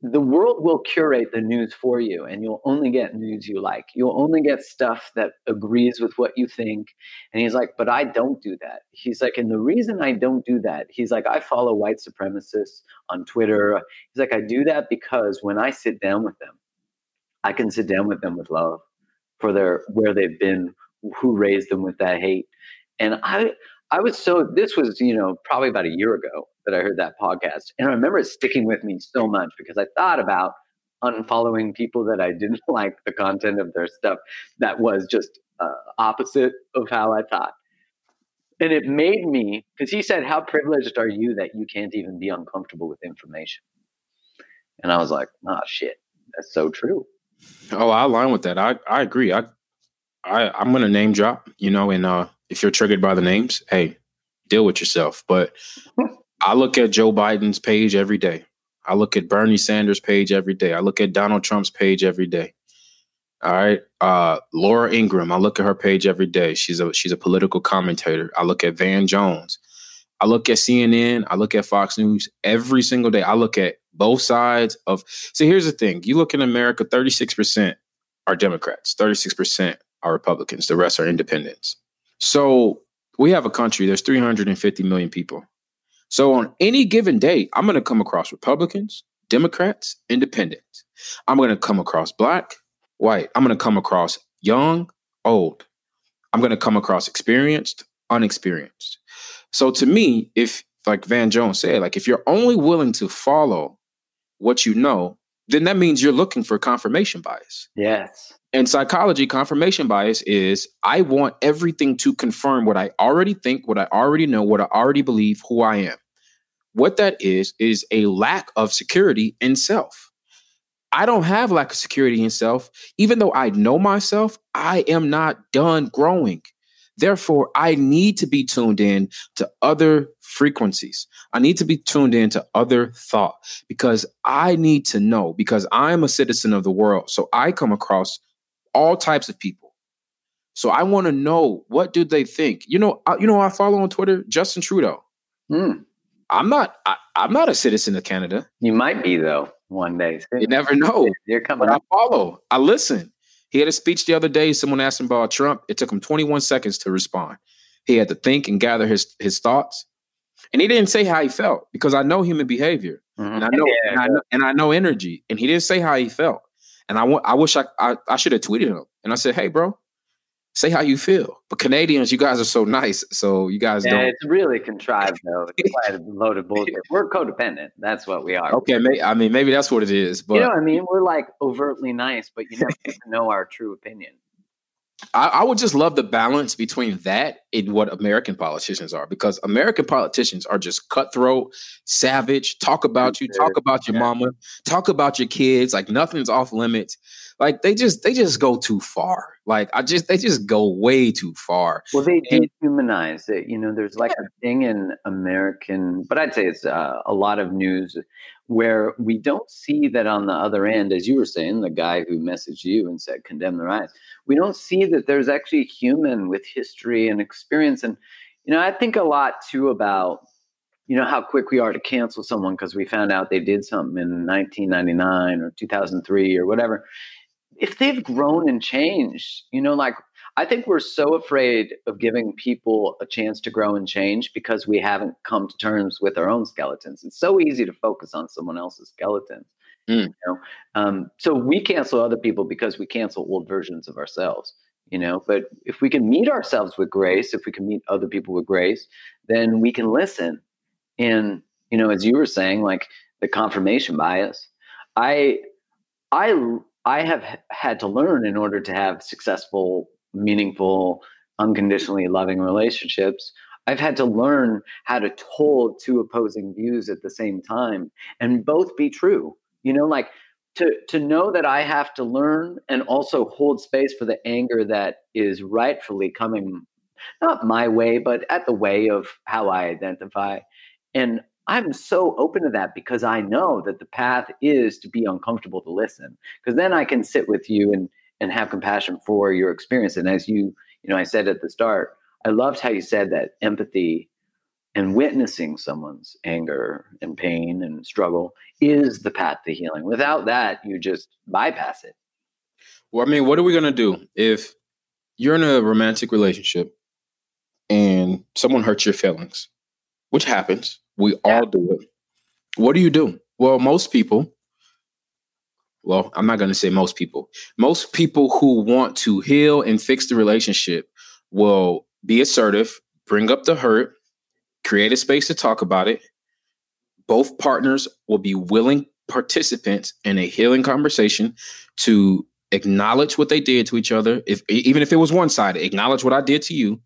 the world will curate the news for you and you'll only get news you like. You'll only get stuff that agrees with what you think and he's like but i don't do that. He's like and the reason i don't do that he's like i follow white supremacists on twitter. He's like i do that because when i sit down with them i can sit down with them with love for their where they've been who raised them with that hate. And i i was so this was you know probably about a year ago that I heard that podcast. And I remember it sticking with me so much because I thought about unfollowing people that I didn't like the content of their stuff that was just uh, opposite of how I thought. And it made me, because he said, How privileged are you that you can't even be uncomfortable with information? And I was like, Oh, shit, that's so true. Oh, I align with that. I, I agree. I, I I'm gonna name drop, you know, and uh if you're triggered by the names, hey, deal with yourself. But I look at Joe Biden's page every day. I look at Bernie Sanders' page every day. I look at Donald Trump's page every day. All right. Uh, Laura Ingraham, I look at her page every day. She's a she's a political commentator. I look at Van Jones. I look at CNN. I look at Fox News every single day. I look at both sides of. See, here's the thing: you look in America, thirty six percent are Democrats, thirty six percent are Republicans. The rest are independents. So we have a country. There's three hundred and fifty million people. So on any given day, I'm going to come across Republicans, Democrats, Independents. I'm going to come across black, white. I'm going to come across young, old. I'm going to come across experienced, unexperienced. So to me, if like Van Jones said, like if you're only willing to follow what you know, then that means you're looking for confirmation bias. Yes. In psychology, confirmation bias is I want everything to confirm what I already think, what I already know, what I already believe, who I am. What that is, is a lack of security in self. I don't have lack of security in self. Even though I know myself, I am not done growing. Therefore, I need to be tuned in to other frequencies. I need to be tuned in to other thought because I need to know because I'm a citizen of the world. So I come across all types of people. So I want to know what do they think. You know, I, you know, I follow on Twitter Justin Trudeau. Mm. I'm not. I, am not a citizen of Canada. You might be though one day. You never know. You're coming. But I follow. I listen. He had a speech the other day. Someone asked him about Trump. It took him 21 seconds to respond. He had to think and gather his his thoughts, and he didn't say how he felt because I know human behavior, mm-hmm. and I know, yeah. and I know, and I know energy, and he didn't say how he felt. And I want. I wish I I, I should have tweeted him, and I said, "Hey, bro, say how you feel. But Canadians, you guys are so nice, so you guys yeah, don't. It's really contrived though. It's quite a load of bullshit. We're codependent. That's what we are. Okay, may, I mean maybe that's what it is. But you know what I mean? We're like overtly nice, but you never know our true opinion. I, I, would just love the balance between that and what American politicians are, because American politicians are just cutthroat, savage, talk about you, talk about your mama, talk about your kids, like nothing's off limits. Like they just they just go too far. Like I just they just go way too far. Well, they dehumanize it. You know, there's like yeah. a thing in American, but I'd say it's uh, a lot of news where we don't see that on the other end, as you were saying, the guy who messaged you and said condemn the riots. We don't see that there's actually a human with history and experience. And you know, I think a lot too about you know how quick we are to cancel someone because we found out they did something in 1999 or 2003 or whatever if they've grown and changed, you know, like I think we're so afraid of giving people a chance to grow and change because we haven't come to terms with our own skeletons. It's so easy to focus on someone else's skeletons. Mm. You know? um, so we cancel other people because we cancel old versions of ourselves. You know, but if we can meet ourselves with grace, if we can meet other people with grace, then we can listen. And you know, as you were saying, like the confirmation bias, I I I have had to learn in order to have successful, meaningful, unconditionally loving relationships. I've had to learn how to hold two opposing views at the same time and both be true. You know, like to to know that I have to learn and also hold space for the anger that is rightfully coming not my way, but at the way of how I identify. And I'm so open to that because I know that the path is to be uncomfortable to listen. Because then I can sit with you and and have compassion for your experience. And as you, you know, I said at the start, I loved how you said that empathy and witnessing someone's anger and pain and struggle is the path to healing. Without that, you just bypass it. Well, I mean, what are we going to do if you're in a romantic relationship and someone hurts your feelings, which happens? We yeah. all do it. What do you do? Well, most people, well, I'm not going to say most people, most people who want to heal and fix the relationship will be assertive, bring up the hurt, create a space to talk about it. Both partners will be willing participants in a healing conversation to acknowledge what they did to each other. If even if it was one sided, acknowledge what I did to you,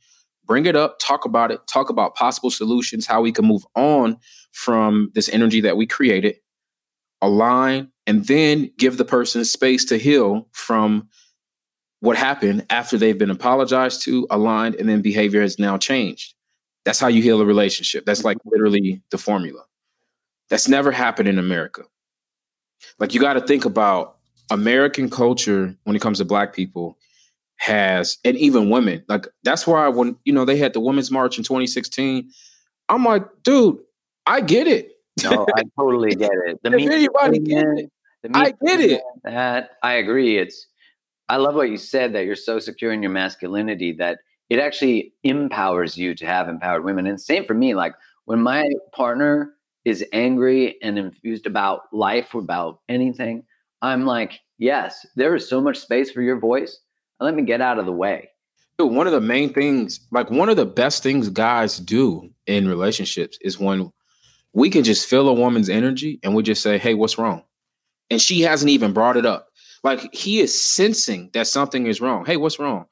bring it up, talk about it, talk about possible solutions, how we can move on from this energy that we created, align, and then give the person space to heal from what happened after they've been apologized to, aligned, and then behavior has now changed. That's how you heal a relationship. That's like literally the formula. That's never happened in America. Like you got to think about American culture when it comes to black people has and even women. Like that's why when you know they had the women's march in 2016, I'm like, dude, I get it. No, I totally get it. The if anybody get it, I get it. That I agree. It's I love what you said that you're so secure in your masculinity that it actually empowers you to have empowered women. And same for me. Like when my partner is angry and infused about life or about anything, I'm like, yes, there is so much space for your voice. Let me get out of the way. Dude, one of the main things, like one of the best things guys do in relationships is when we can just feel a woman's energy and we just say, hey, what's wrong? And she hasn't even brought it up. Like he is sensing that something is wrong. Hey, what's wrong?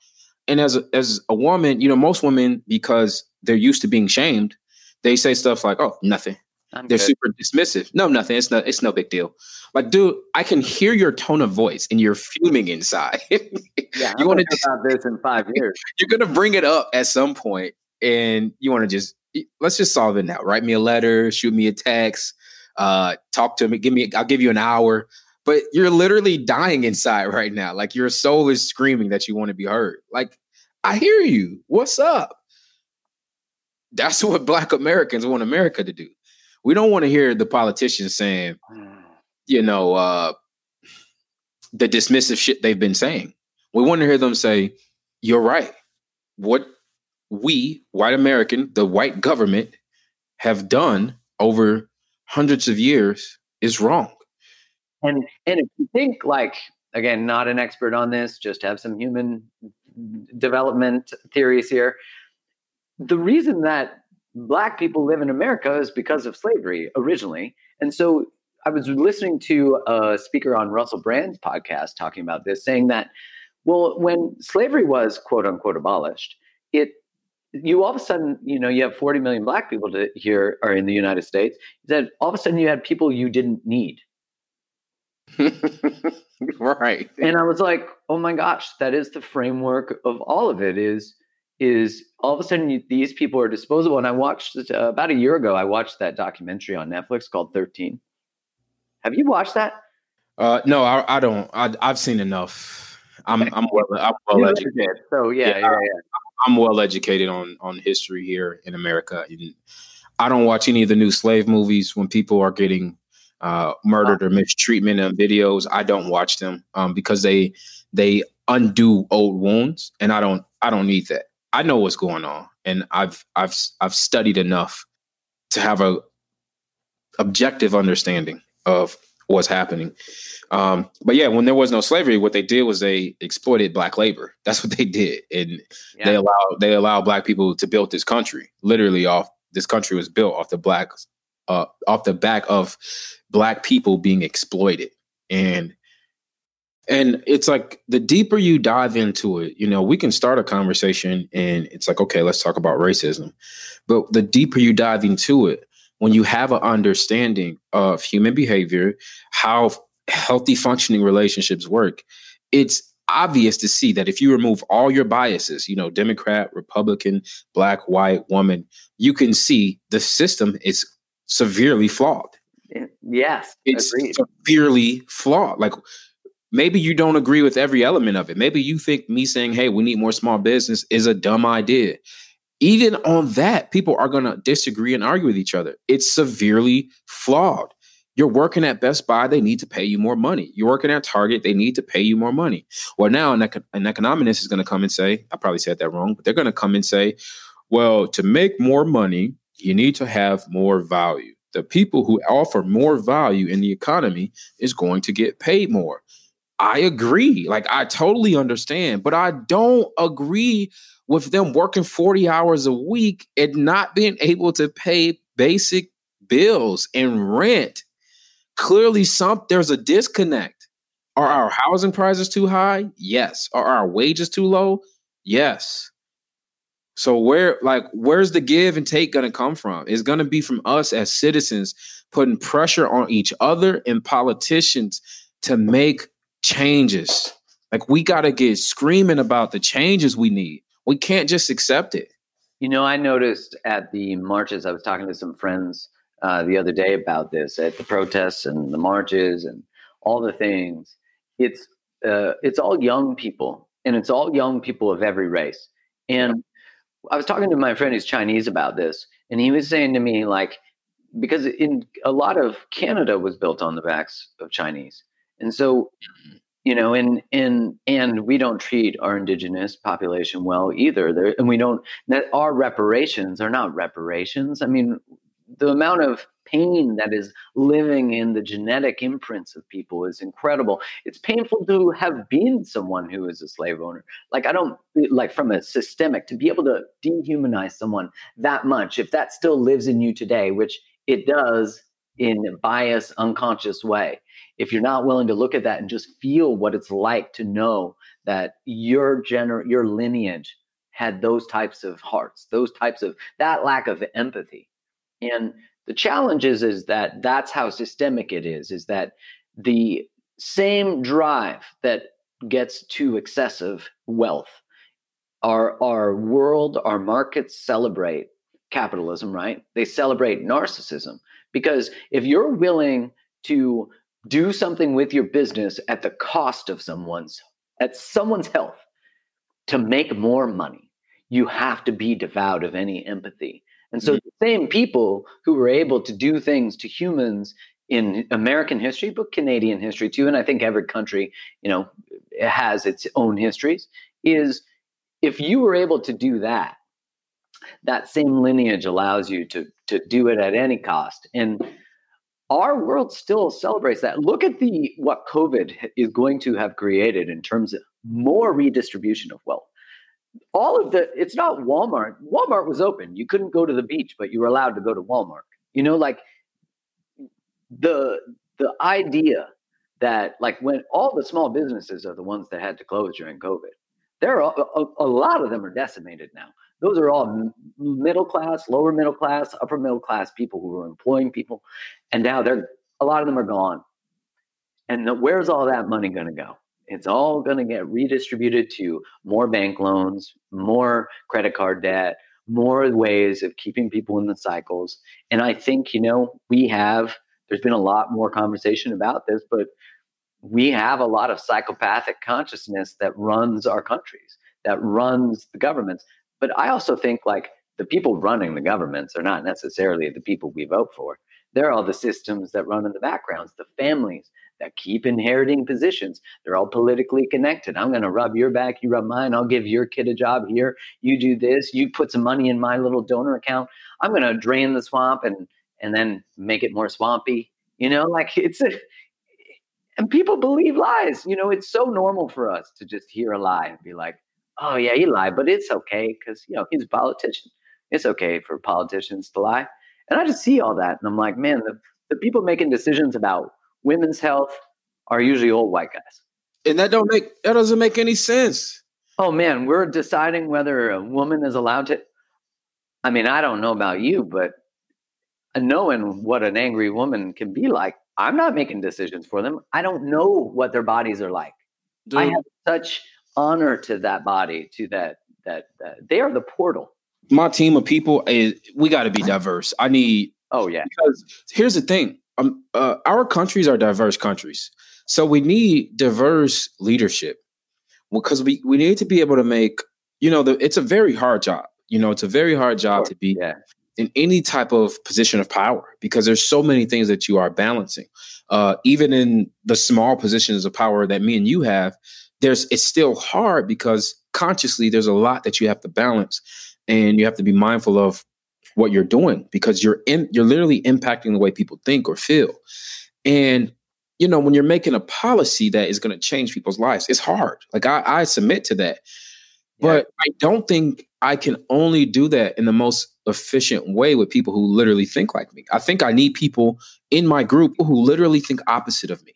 and as a, as a woman, you know, most women because they're used to being shamed, they say stuff like, "Oh, nothing." I'm they're good. super dismissive. No, nothing. It's no. It's no big deal. Like, dude, I can hear your tone of voice, and you're fuming inside. yeah, you want to about this in five years. You're gonna bring it up at some point, and you want to just let's just solve it now. Write me a letter, shoot me a text, uh, talk to me. Give me. I'll give you an hour but you're literally dying inside right now. Like your soul is screaming that you want to be heard. Like, I hear you. What's up? That's what Black Americans want America to do. We don't want to hear the politicians saying, you know, uh, the dismissive shit they've been saying. We want to hear them say, you're right. What we, white American, the white government, have done over hundreds of years is wrong. And and if you think like again, not an expert on this, just have some human development theories here. The reason that black people live in America is because of slavery originally. And so I was listening to a speaker on Russell Brand's podcast talking about this, saying that, well, when slavery was quote unquote abolished, it you all of a sudden, you know, you have 40 million black people to, here or in the United States, that all of a sudden you had people you didn't need. right. And I was like, oh my gosh, that is the framework of all of it is is all of a sudden you, these people are disposable. And I watched uh, about a year ago, I watched that documentary on Netflix called 13. Have you watched that? Uh, no, I, I don't. I, have seen enough. I'm, I'm well, I'm well educated. So yeah, yeah, yeah, yeah. I'm well educated on on history here in America. And I don't watch any of the new slave movies when people are getting uh, murdered or mistreatment in videos, I don't watch them um, because they they undo old wounds, and I don't I don't need that. I know what's going on, and I've I've I've studied enough to have a objective understanding of what's happening. Um, but yeah, when there was no slavery, what they did was they exploited black labor. That's what they did, and yeah. they allowed they allowed black people to build this country. Literally, off this country was built off the black uh, off the back of black people being exploited and and it's like the deeper you dive into it you know we can start a conversation and it's like okay let's talk about racism but the deeper you dive into it when you have an understanding of human behavior how healthy functioning relationships work it's obvious to see that if you remove all your biases you know democrat republican black white woman you can see the system is severely flawed Yes, it's agreed. severely flawed. Like maybe you don't agree with every element of it. Maybe you think me saying, "Hey, we need more small business" is a dumb idea. even on that, people are going to disagree and argue with each other. It's severely flawed. You're working at Best Buy, they need to pay you more money. You're working at Target, they need to pay you more money. Well, now an, econ- an economist is going to come and say, I probably said that wrong, but they're going to come and say, well, to make more money, you need to have more value. The people who offer more value in the economy is going to get paid more. I agree. Like, I totally understand, but I don't agree with them working 40 hours a week and not being able to pay basic bills and rent Clearly, some there's a disconnect. Are our housing prices too high? Yes. Are our wages too low? Yes. So where like where's the give and take going to come from? It's going to be from us as citizens putting pressure on each other and politicians to make changes. Like we got to get screaming about the changes we need. We can't just accept it. You know, I noticed at the marches I was talking to some friends uh, the other day about this at the protests and the marches and all the things. It's uh, it's all young people, and it's all young people of every race. And I was talking to my friend who's Chinese about this, and he was saying to me like, because in a lot of Canada was built on the backs of Chinese, and so mm-hmm. you know, and and and we don't treat our indigenous population well either. There, and we don't that our reparations are not reparations. I mean, the amount of pain that is living in the genetic imprints of people is incredible. It's painful to have been someone who is a slave owner. Like, I don't like from a systemic to be able to dehumanize someone that much, if that still lives in you today, which it does in a bias, unconscious way. If you're not willing to look at that and just feel what it's like to know that your gener- your lineage had those types of hearts, those types of that lack of empathy and the challenge is, is that that's how systemic it is, is that the same drive that gets to excessive wealth, our, our world, our markets celebrate capitalism, right? They celebrate narcissism. Because if you're willing to do something with your business at the cost of someone's at someone's health to make more money, you have to be devout of any empathy. And so mm-hmm. the same people who were able to do things to humans in American history, but Canadian history too, and I think every country, you know, has its own histories, is if you were able to do that, that same lineage allows you to to do it at any cost. And our world still celebrates that. Look at the what COVID is going to have created in terms of more redistribution of wealth all of the it's not Walmart. Walmart was open. You couldn't go to the beach, but you were allowed to go to Walmart. You know, like the the idea that like when all the small businesses are the ones that had to close during COVID, there are a, a lot of them are decimated now. Those are all middle class, lower middle class, upper middle class people who were employing people, and now they're a lot of them are gone. And the, where's all that money going to go? It's all going to get redistributed to more bank loans, more credit card debt, more ways of keeping people in the cycles. And I think, you know, we have, there's been a lot more conversation about this, but we have a lot of psychopathic consciousness that runs our countries, that runs the governments. But I also think like the people running the governments are not necessarily the people we vote for. They're all the systems that run in the backgrounds, the families that keep inheriting positions. They're all politically connected. I'm going to rub your back, you rub mine. I'll give your kid a job here. You do this. You put some money in my little donor account. I'm going to drain the swamp and and then make it more swampy. You know, like it's a and people believe lies. You know, it's so normal for us to just hear a lie and be like, "Oh yeah, he lied, but it's okay because you know he's a politician. It's okay for politicians to lie." And I just see all that, and I'm like, man, the, the people making decisions about women's health are usually old white guys. And that don't make that doesn't make any sense. Oh man, we're deciding whether a woman is allowed to I mean, I don't know about you, but knowing what an angry woman can be like, I'm not making decisions for them. I don't know what their bodies are like. Dude. I have such honor to that body, to that that, that they are the portal. My team of people is we got to be diverse. I need. Oh yeah. Because here's the thing: um, uh, our countries are diverse countries, so we need diverse leadership because we we need to be able to make you know the, it's a very hard job. You know, it's a very hard job to be Yeah. in any type of position of power because there's so many things that you are balancing. Uh, even in the small positions of power that me and you have, there's it's still hard because consciously there's a lot that you have to balance, and you have to be mindful of what you're doing because you're in you're literally impacting the way people think or feel. And you know, when you're making a policy that is going to change people's lives, it's hard. Like I, I submit to that. But I don't think I can only do that in the most efficient way with people who literally think like me. I think I need people in my group who literally think opposite of me.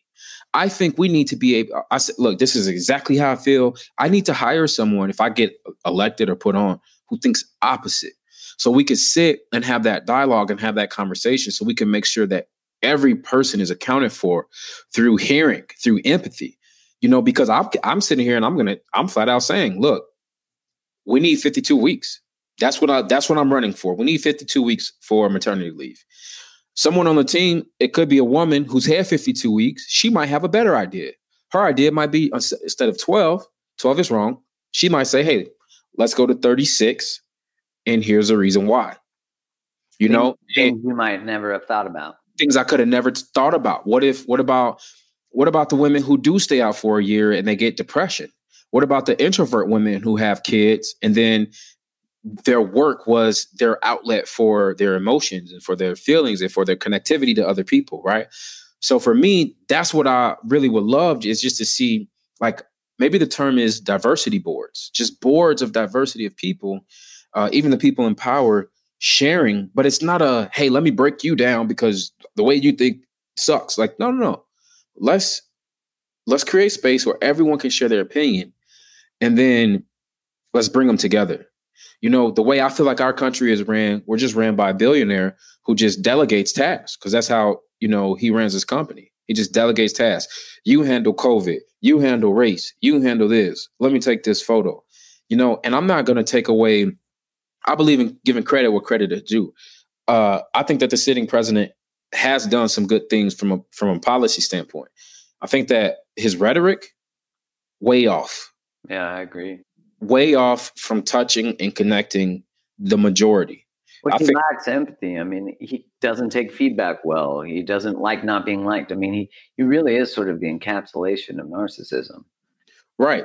I think we need to be able. I said, look, this is exactly how I feel. I need to hire someone if I get elected or put on who thinks opposite, so we can sit and have that dialogue and have that conversation, so we can make sure that every person is accounted for through hearing, through empathy. You know, because I'm I'm sitting here and I'm gonna I'm flat out saying, look, we need 52 weeks. That's what I that's what I'm running for. We need 52 weeks for maternity leave. Someone on the team, it could be a woman who's had 52 weeks. She might have a better idea. Her idea might be uh, instead of 12, 12 is wrong. She might say, "Hey, let's go to 36 and here's the reason why." You know, and- things you might never have thought about. things I could have never thought about. What if what about what about the women who do stay out for a year and they get depression? What about the introvert women who have kids and then their work was their outlet for their emotions and for their feelings and for their connectivity to other people, right? So for me, that's what I really would love is just to see like maybe the term is diversity boards, just boards of diversity of people, uh, even the people in power sharing, but it's not a hey, let me break you down because the way you think sucks. Like, no, no, no. Let's let's create space where everyone can share their opinion and then let's bring them together. You know, the way I feel like our country is ran, we're just ran by a billionaire who just delegates tasks because that's how, you know, he runs his company. He just delegates tasks. You handle COVID, you handle race, you handle this. Let me take this photo. You know, and I'm not going to take away I believe in giving credit where credit is due. Uh, I think that the sitting president has done some good things from a from a policy standpoint. I think that his rhetoric way off, Yeah, I agree. Way off from touching and connecting the majority. Which I he think- lacks empathy. I mean, he doesn't take feedback well. He doesn't like not being liked. I mean, he he really is sort of the encapsulation of narcissism. Right.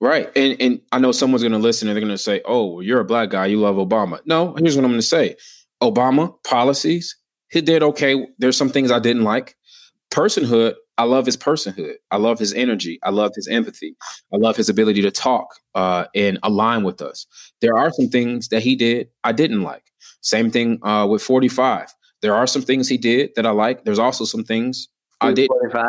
Right. And and I know someone's gonna listen and they're gonna say, Oh, well, you're a black guy, you love Obama. No, here's what I'm gonna say. Obama policies, he did okay. There's some things I didn't like. Personhood, I love his personhood. I love his energy. I love his empathy. I love his ability to talk uh, and align with us. There are some things that he did I didn't like. Same thing uh, with 45. There are some things he did that I like. There's also some things I did. 45?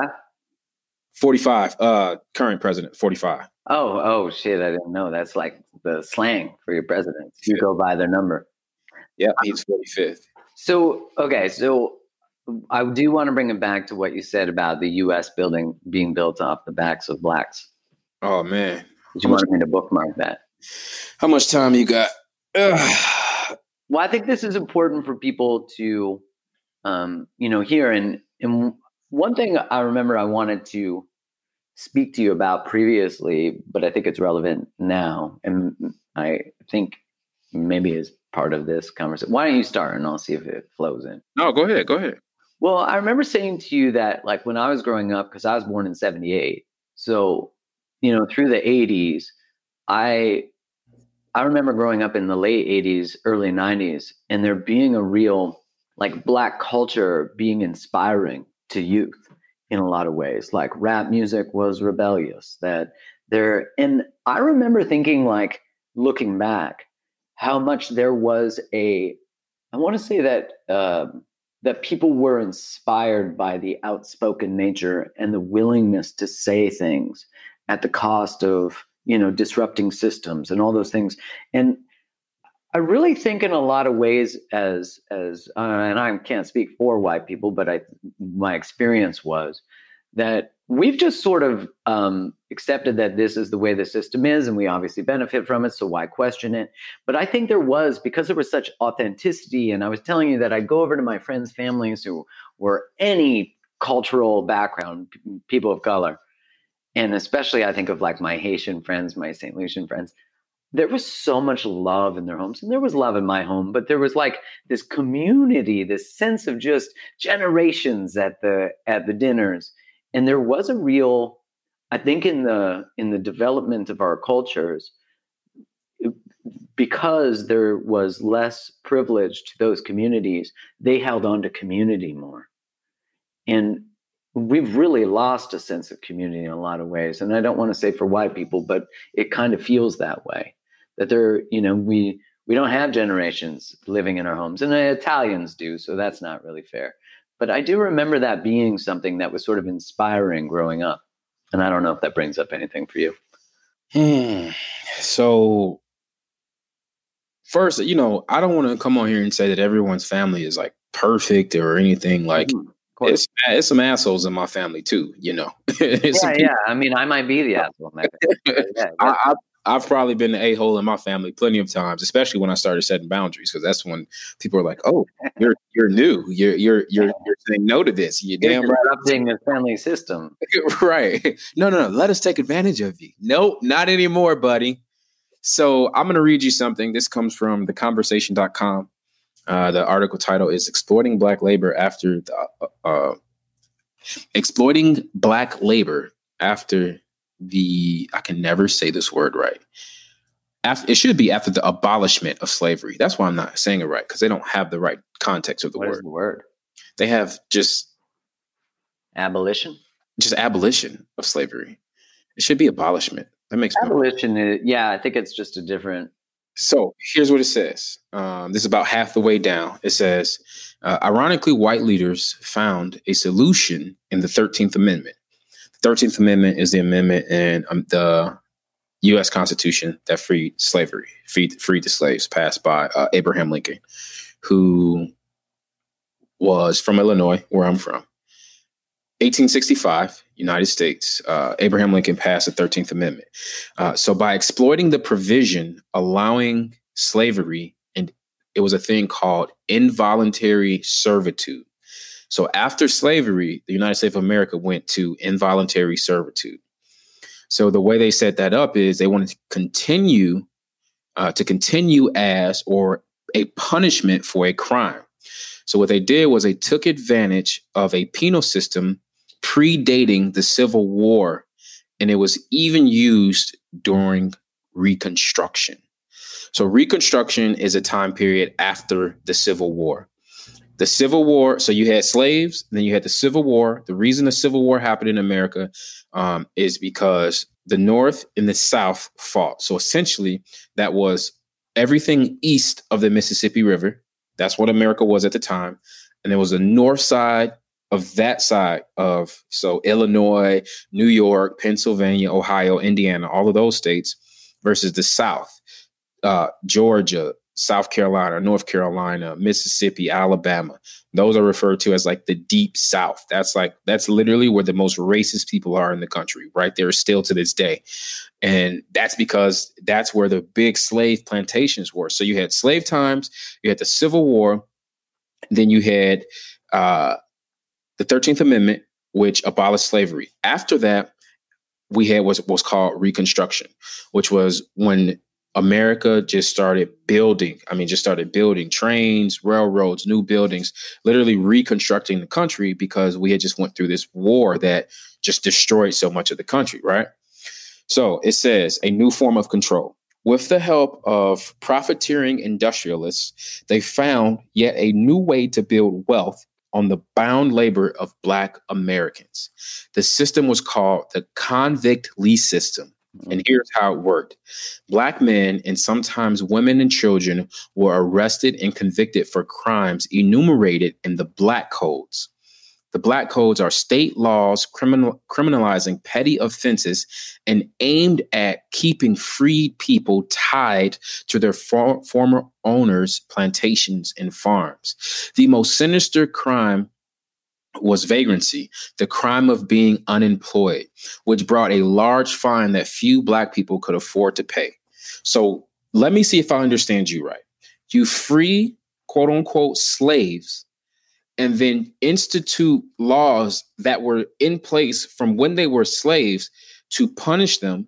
45, uh, current president, 45. Oh, oh shit! I didn't know. That's like the slang for your presidents. You go by their number. Yeah, he's 45th. So okay, so I do want to bring it back to what you said about the U.S. building being built off the backs of blacks. Oh man, Did you want me to bookmark that? how much time you got? Ugh. Well, I think this is important for people to, um, you know, hear. And and one thing I remember I wanted to speak to you about previously, but I think it's relevant now, and I think maybe is part of this conversation. Why don't you start, and I'll see if it flows in. No, go ahead, go ahead. Well, I remember saying to you that, like, when I was growing up, because I was born in '78, so you know, through the '80s, I I remember growing up in the late '80s, early '90s, and there being a real like black culture being inspiring to youth in a lot of ways. Like rap music was rebellious. That there, and I remember thinking, like, looking back, how much there was a. I want to say that. Um, that people were inspired by the outspoken nature and the willingness to say things at the cost of you know disrupting systems and all those things. And i really think in a lot of ways as as uh, and i can't speak for white people but i my experience was that we've just sort of um, accepted that this is the way the system is and we obviously benefit from it so why question it but I think there was because there was such authenticity, and I was telling you that I'd go over to my friends' families who were any cultural background, people of color, and especially I think of like my Haitian friends, my Saint Lucian friends. there was so much love in their homes and there was love in my home but there was like this community this sense of just generations at the at the dinners and there was a real i think in the in the development of our cultures because there was less privilege to those communities they held on to community more. And we've really lost a sense of community in a lot of ways. And i don't want to say for white people but it kind of feels that way that they're you know we we don't have generations living in our homes and the italians do so that's not really fair but i do remember that being something that was sort of inspiring growing up and i don't know if that brings up anything for you hmm. so first you know i don't want to come on here and say that everyone's family is like perfect or anything like mm-hmm. It's, it's some assholes in my family too, you know. yeah, yeah. I mean, I might be the asshole. yeah, yeah. I, I've probably been the a hole in my family plenty of times, especially when I started setting boundaries, because that's when people are like, "Oh, you're you're new. You're you're you're, you're saying no to this. You're, you're damn disrupting right. the family system." right? No, no, no. Let us take advantage of you. Nope, not anymore, buddy. So I'm going to read you something. This comes from theconversation.com. Uh, the article title is "Exploiting Black Labor After the uh, uh, Exploiting Black Labor After the I can never say this word right. After, it should be after the abolishment of slavery. That's why I'm not saying it right because they don't have the right context of the what word. the word? They have just abolition. Just abolition of slavery. It should be abolishment. That makes abolition. Is, yeah, I think it's just a different. So here's what it says. Um, this is about half the way down. It says, uh, ironically, white leaders found a solution in the 13th Amendment 13th Amendment is the amendment in um, the U.S. Constitution that freed slavery, freed, freed the slaves, passed by uh, Abraham Lincoln, who was from Illinois, where I'm from. 1865, United States, uh, Abraham Lincoln passed the 13th Amendment. Uh, so, by exploiting the provision allowing slavery, and it was a thing called involuntary servitude. So after slavery, the United States of America went to involuntary servitude. So the way they set that up is they wanted to continue uh, to continue as or a punishment for a crime. So what they did was they took advantage of a penal system predating the Civil War, and it was even used during Reconstruction. So Reconstruction is a time period after the Civil War the Civil War. So you had slaves, then you had the Civil War. The reason the Civil War happened in America um, is because the North and the South fought. So essentially, that was everything east of the Mississippi River. That's what America was at the time. And there was a north side of that side of so Illinois, New York, Pennsylvania, Ohio, Indiana, all of those states versus the South, uh, Georgia, South Carolina, North Carolina, Mississippi, Alabama. Those are referred to as like the deep South. That's like that's literally where the most racist people are in the country, right there still to this day. And that's because that's where the big slave plantations were. So you had slave times, you had the Civil War, then you had uh, the 13th Amendment, which abolished slavery. After that, we had what was called Reconstruction, which was when America just started building. I mean, just started building trains, railroads, new buildings, literally reconstructing the country because we had just went through this war that just destroyed so much of the country, right? So it says a new form of control. With the help of profiteering industrialists, they found yet a new way to build wealth on the bound labor of Black Americans. The system was called the convict lease system and mm. here's how it worked Black men and sometimes women and children were arrested and convicted for crimes enumerated in the Black Codes. The Black Codes are state laws criminal, criminalizing petty offenses and aimed at keeping freed people tied to their for, former owners' plantations and farms. The most sinister crime was vagrancy, the crime of being unemployed, which brought a large fine that few Black people could afford to pay. So let me see if I understand you right. You free quote unquote slaves and then institute laws that were in place from when they were slaves to punish them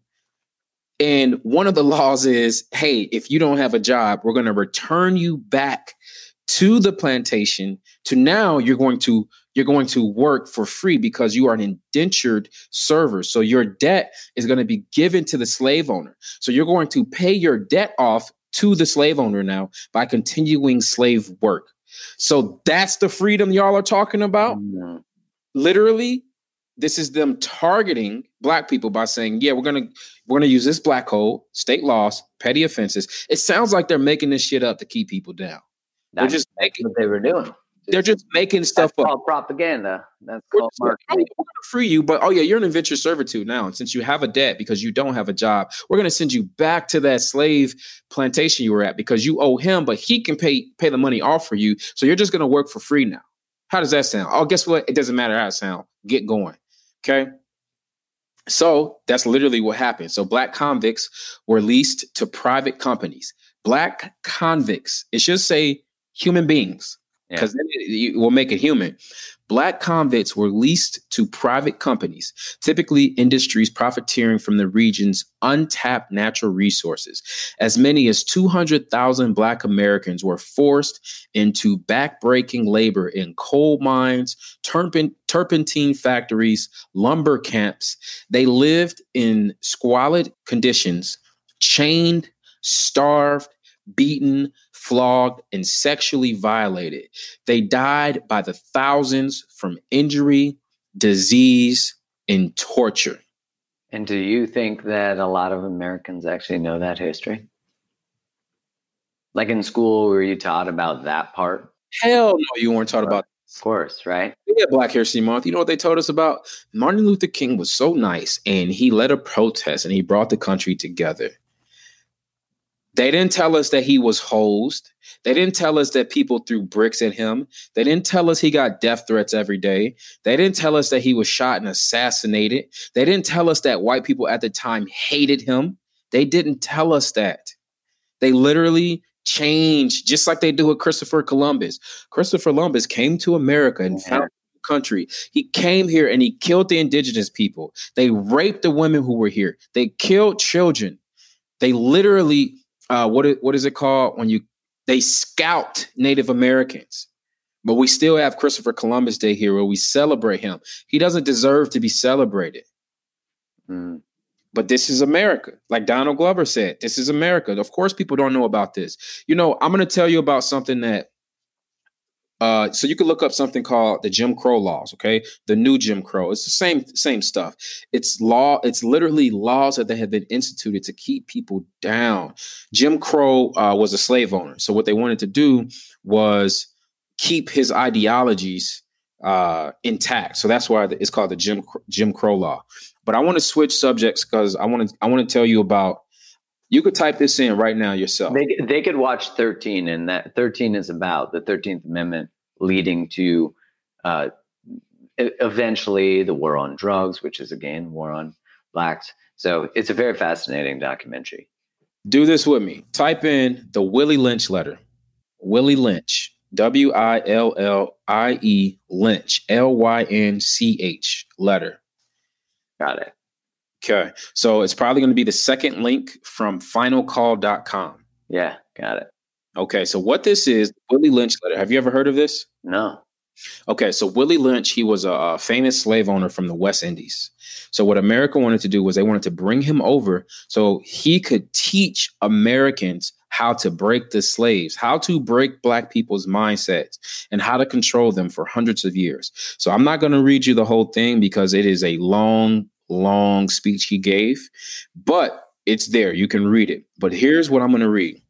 And one of the laws is hey, if you don't have a job, we're going to return you back to the plantation to now you're going to you're going to work for free because you are an indentured server. So your debt is going to be given to the slave owner. So you're going to pay your debt off to the slave owner now by continuing slave work. So that's the freedom y'all are talking about? Mm-hmm. literally this is them targeting black people by saying yeah we're going to we're to use this black code state laws petty offenses. It sounds like they're making this shit up to keep people down. They're just making what they were doing. They're just making stuff That's up. propaganda. That's called marketing. We're going to free you, but oh yeah, you're an indentured servitude now. And since you have a debt because you don't have a job, we're going to send you back to that slave plantation you were at because you owe him, but he can pay pay the money off for you. So you're just going to work for free now. How does that sound? Oh, guess what? It doesn't matter how it sounds. Get going. Okay. So that's literally what happened. So black convicts were leased to private companies. Black convicts. It should say human beings because yeah. it will make it human. Black convicts were leased to private companies, typically industries profiteering from the region's untapped natural resources. As many as 200,000 Black Americans were forced into backbreaking labor in coal mines, turpentine factories, lumber camps. They lived in squalid conditions, chained, starved, beaten, flogged, and sexually violated. They died by the thousands from injury, disease, and torture. And do you think that a lot of Americans actually know that history? Like in school, were you taught about that part? Hell no, you weren't taught about Of course, right? Yeah, Black History Month. You know what they told us about? Martin Luther King was so nice and he led a protest and he brought the country together. They didn't tell us that he was hosed. They didn't tell us that people threw bricks at him. They didn't tell us he got death threats every day. They didn't tell us that he was shot and assassinated. They didn't tell us that white people at the time hated him. They didn't tell us that. They literally changed, just like they do with Christopher Columbus. Christopher Columbus came to America and found the country. He came here and he killed the indigenous people. They raped the women who were here. They killed children. They literally uh, what is, what is it called when you they scout Native Americans? But we still have Christopher Columbus Day here where we celebrate him. He doesn't deserve to be celebrated. Mm. But this is America. Like Donald Glover said, this is America. Of course, people don't know about this. You know, I'm going to tell you about something that uh, so you can look up something called the Jim Crow laws. Okay, the new Jim Crow. It's the same same stuff. It's law. It's literally laws that they have been instituted to keep people down. Jim Crow uh, was a slave owner, so what they wanted to do was keep his ideologies uh, intact. So that's why it's called the Jim Jim Crow law. But I want to switch subjects because I want to I want to tell you about you could type this in right now yourself. They, they could watch 13, and that 13 is about the 13th Amendment leading to uh, eventually the war on drugs, which is again war on blacks. So it's a very fascinating documentary. Do this with me. Type in the Willie Lynch letter. Willie Lynch, W I L L I E Lynch, L Y N C H letter. Got it. Okay. So it's probably going to be the second link from finalcall.com. Yeah, got it. Okay. So what this is, Willie Lynch letter. Have you ever heard of this? No. Okay. So Willie Lynch, he was a, famous slave owner from the West Indies. So what America wanted to do was they wanted to bring him over so he could teach Americans how to break the slaves, how to break black people's mindsets, and how to control them for hundreds of years. So I'm not going to read you the whole thing because it is a long long speech he gave, but it's there. You can read it. But here's what I'm going to read.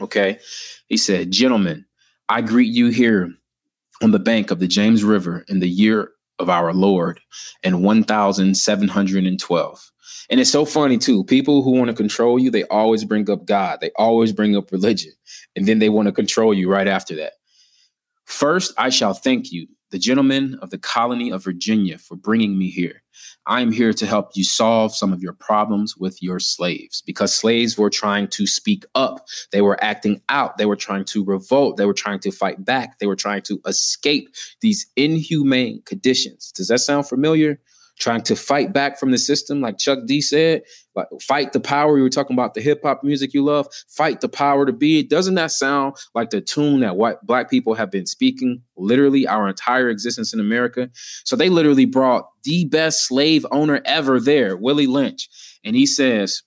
Okay. He said, Gentlemen, I greet you here on the bank of the James River in the year of our Lord and 1712. And it's so funny too. People who want to control you, they always bring up God. They always bring up religion. And then they want to control you right after that. First, I shall thank you, the gentlemen of the colony of Virginia, for bringing me here. I'm here to help you solve some of your problems with your slaves because slaves were trying to speak up. They were acting out. They were trying to revolt. They were trying to fight back. They were trying to escape these inhumane conditions. Does that sound familiar? Trying to fight back from the system, like Chuck D said. Like fight the power. You were talking about the hip hop music you love. Fight the power to be. Doesn't that sound like the tune that white black people have been speaking literally our entire existence in America? So they literally brought the best slave owner ever there, Willie Lynch, and he says.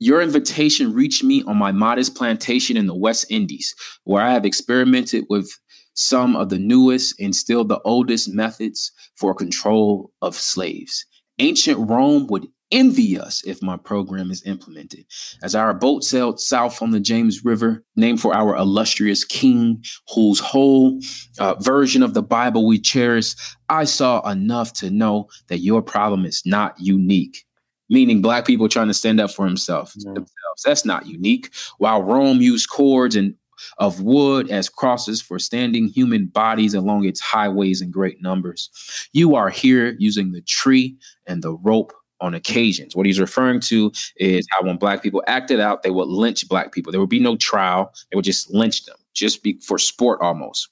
Your invitation reached me on my modest plantation in the West Indies, where I have experimented with some of the newest and still the oldest methods for control of slaves. Ancient Rome would envy us if my program is implemented. As our boat sailed south on the James River, named for our illustrious king, whose whole uh, version of the Bible we cherish, I saw enough to know that your problem is not unique. Meaning black people trying to stand up for himself, yeah. themselves. That's not unique. While Rome used cords and of wood as crosses for standing human bodies along its highways in great numbers. You are here using the tree and the rope on occasions. What he's referring to is how when black people acted out, they would lynch black people. There would be no trial. They would just lynch them, just be for sport almost.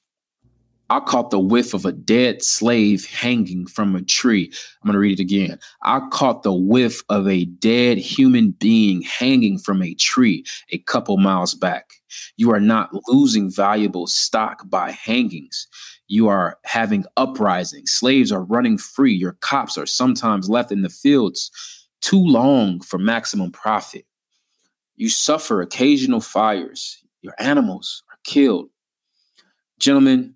I caught the whiff of a dead slave hanging from a tree. I'm going to read it again. I caught the whiff of a dead human being hanging from a tree a couple miles back. You are not losing valuable stock by hangings. You are having uprisings. Slaves are running free. Your cops are sometimes left in the fields too long for maximum profit. You suffer occasional fires. Your animals are killed. Gentlemen,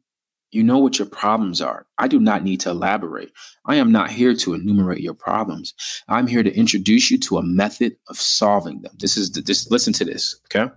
you know what your problems are. I do not need to elaborate. I am not here to enumerate your problems. I'm here to introduce you to a method of solving them. This is the, this. Listen to this, okay?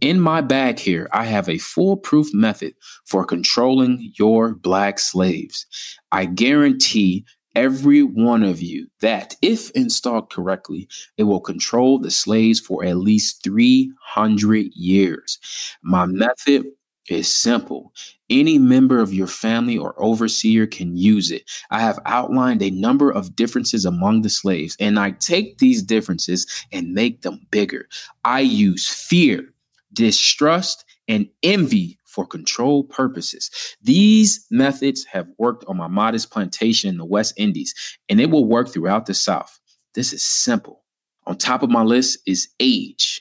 In my bag here, I have a foolproof method for controlling your black slaves. I guarantee every one of you that, if installed correctly, it will control the slaves for at least 300 years. My method is simple. Any member of your family or overseer can use it. I have outlined a number of differences among the slaves, and I take these differences and make them bigger. I use fear, distrust, and envy for control purposes. These methods have worked on my modest plantation in the West Indies, and it will work throughout the South. This is simple. On top of my list is age,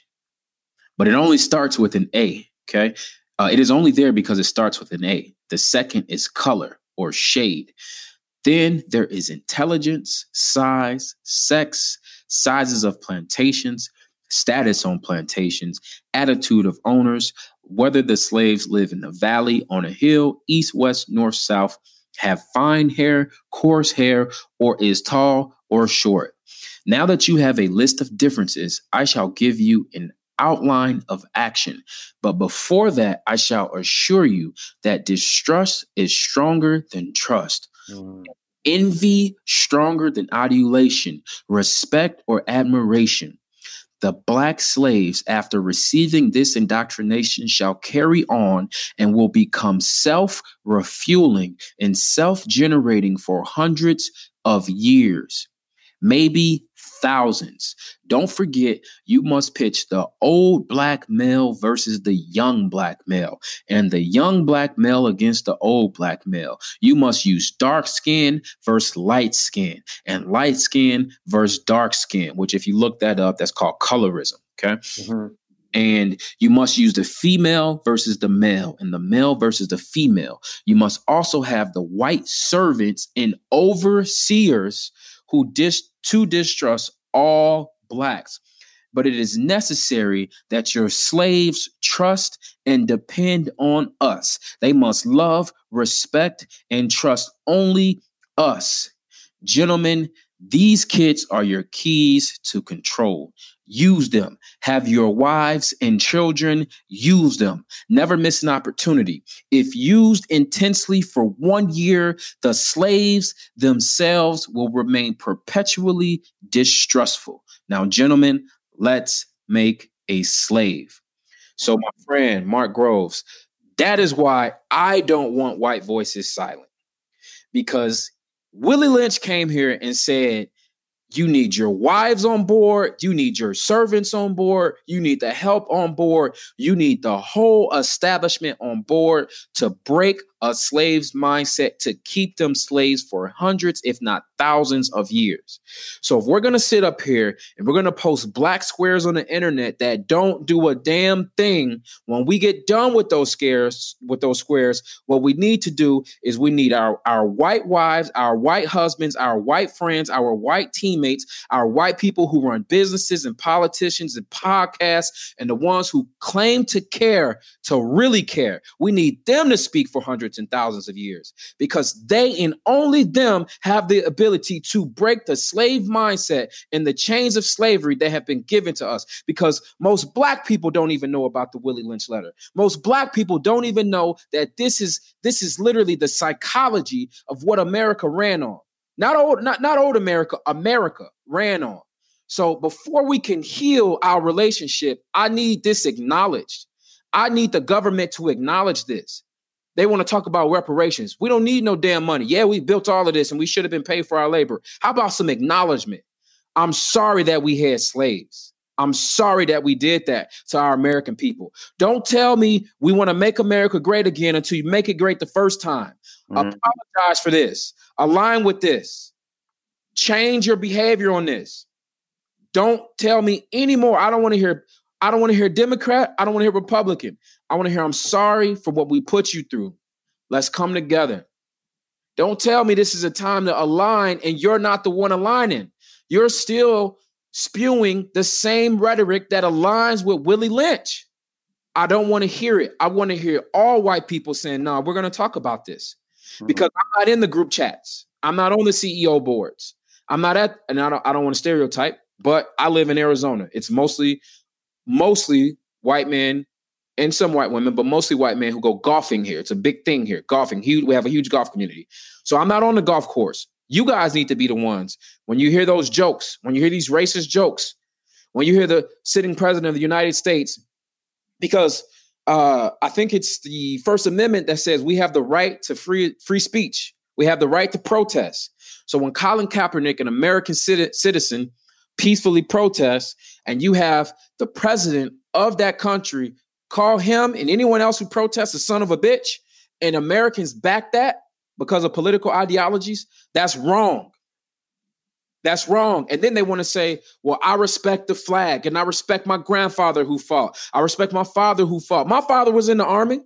but it only starts with an A. Okay. Uh, it is only there because it starts with an A. The second is color or shade. Then there is intelligence, size, sex, sizes of plantations, status on plantations, attitude of owners, whether the slaves live in the valley, on a hill, east, west, north, south, have fine hair, coarse hair, or is tall or short. Now that you have a list of differences, I shall give you an outline of action. But before that, I shall assure you that distrust is stronger than trust. Mm. Envy stronger than adulation, respect or admiration. The black slaves, after receiving this indoctrination, shall carry on and will become self refueling and self generating for hundreds of years, maybe thousands. Don't forget, you must pitch the old black male versus the young black male, and the young black male against the old black male. You must use dark skin versus light skin, and light skin versus dark skin, which, if you look that up, that's called colorism. Okay. Mm-hmm and you must use the female versus the male and the male versus the female. You must also have the white servants and overseers who dis to distrust all blacks. But it is necessary that your slaves trust and depend on us. They must love, respect, and trust only us. Gentlemen, these kids are your keys to control. Use them. Have your wives and children use them. Never miss an opportunity. If used intensely for one year, the slaves themselves will remain perpetually distrustful. Now, gentlemen, let's make a slave. So, my friend Mark Groves, that is why I don't want white voices silent because Willie Lynch came here and said, you need your wives on board. You need your servants on board. You need the help on board. You need the whole establishment on board to break a slave's mindset to keep them slaves for hundreds, if not thousands of years. So if we're going to sit up here and we're going to post black squares on the internet that don't do a damn thing, when we get done with those scares, with those squares, what we need to do is we need our, our white wives, our white husbands, our white friends, our white teammates, our white people who run businesses and politicians and podcasts, and the ones who claim to care to really care. We need them to speak for hundreds and thousands of years because they and only them have the ability to break the slave mindset and the chains of slavery that have been given to us. Because most black people don't even know about the Willie Lynch letter. Most black people don't even know that this is this is literally the psychology of what America ran on. Not old, not, not old America, America ran on. So before we can heal our relationship, I need this acknowledged. I need the government to acknowledge this. They want to talk about reparations. We don't need no damn money. Yeah, we built all of this and we should have been paid for our labor. How about some acknowledgement? I'm sorry that we had slaves. I'm sorry that we did that to our American people. Don't tell me we want to make America great again until you make it great the first time. Mm-hmm. Apologize for this. Align with this. Change your behavior on this. Don't tell me anymore. I don't want to hear I don't want to hear Democrat. I don't want to hear Republican. I want to hear I'm sorry for what we put you through. Let's come together. Don't tell me this is a time to align and you're not the one aligning. You're still spewing the same rhetoric that aligns with Willie Lynch. I don't want to hear it. I want to hear all white people saying, no, nah, we're going to talk about this mm-hmm. because I'm not in the group chats. I'm not on the CEO boards. I'm not at, and I don't, I don't want to stereotype, but I live in Arizona. It's mostly mostly white men and some white women, but mostly white men who go golfing here. It's a big thing here, golfing. We have a huge golf community. So I'm not on the golf course. You guys need to be the ones when you hear those jokes, when you hear these racist jokes, when you hear the sitting president of the United States, because uh, I think it's the First Amendment that says we have the right to free free speech. We have the right to protest. So when Colin Kaepernick, an American citizen, peacefully protests, and you have the president of that country call him and anyone else who protests a son of a bitch, and Americans back that because of political ideologies, that's wrong. That's wrong. And then they want to say, well, I respect the flag and I respect my grandfather who fought. I respect my father who fought. My father was in the army.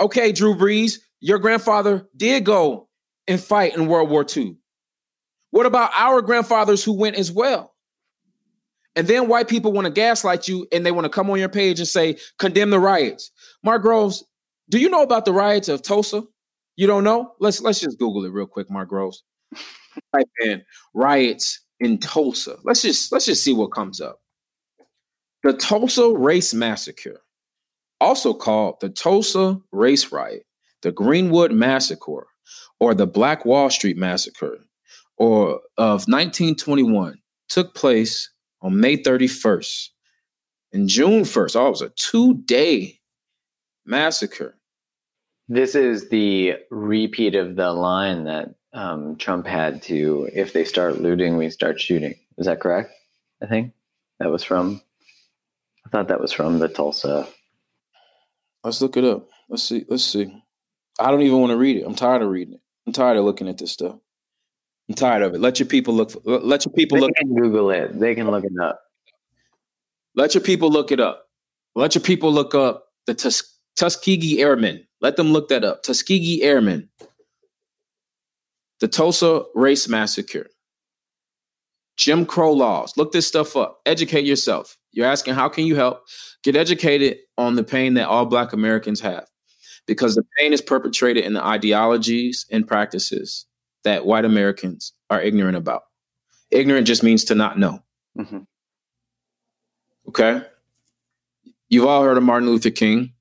Okay, Drew Brees, your grandfather did go and fight in World War II. What about our grandfathers who went as well? And then white people want to gaslight you and they want to come on your page and say, condemn the riots. Mark Groves, do you know about the riots of Tulsa? You don't know? Let's let's just Google it real quick, Mark Groves. Type in riots in Tulsa. Let's just let's just see what comes up. The Tulsa Race Massacre, also called the Tulsa Race Riot, the Greenwood Massacre, or the Black Wall Street Massacre, or of 1921 took place on May 31st. And June 1st, oh, it was a two day massacre. This is the repeat of the line that um, Trump had to if they start looting, we start shooting. Is that correct? I think that was from, I thought that was from the Tulsa. Let's look it up. Let's see. Let's see. I don't even want to read it. I'm tired of reading it. I'm tired of looking at this stuff. I'm tired of it. Let your people look. For, let your people they look. Can Google it. They can look it up. Let your people look it up. Let your people look up the Tus- Tuskegee Airmen. Let them look that up. Tuskegee Airmen. The Tulsa Race Massacre. Jim Crow laws. Look this stuff up. Educate yourself. You're asking, how can you help? Get educated on the pain that all Black Americans have because the pain is perpetrated in the ideologies and practices that white Americans are ignorant about. Ignorant just means to not know. Mm-hmm. Okay. You've all heard of Martin Luther King.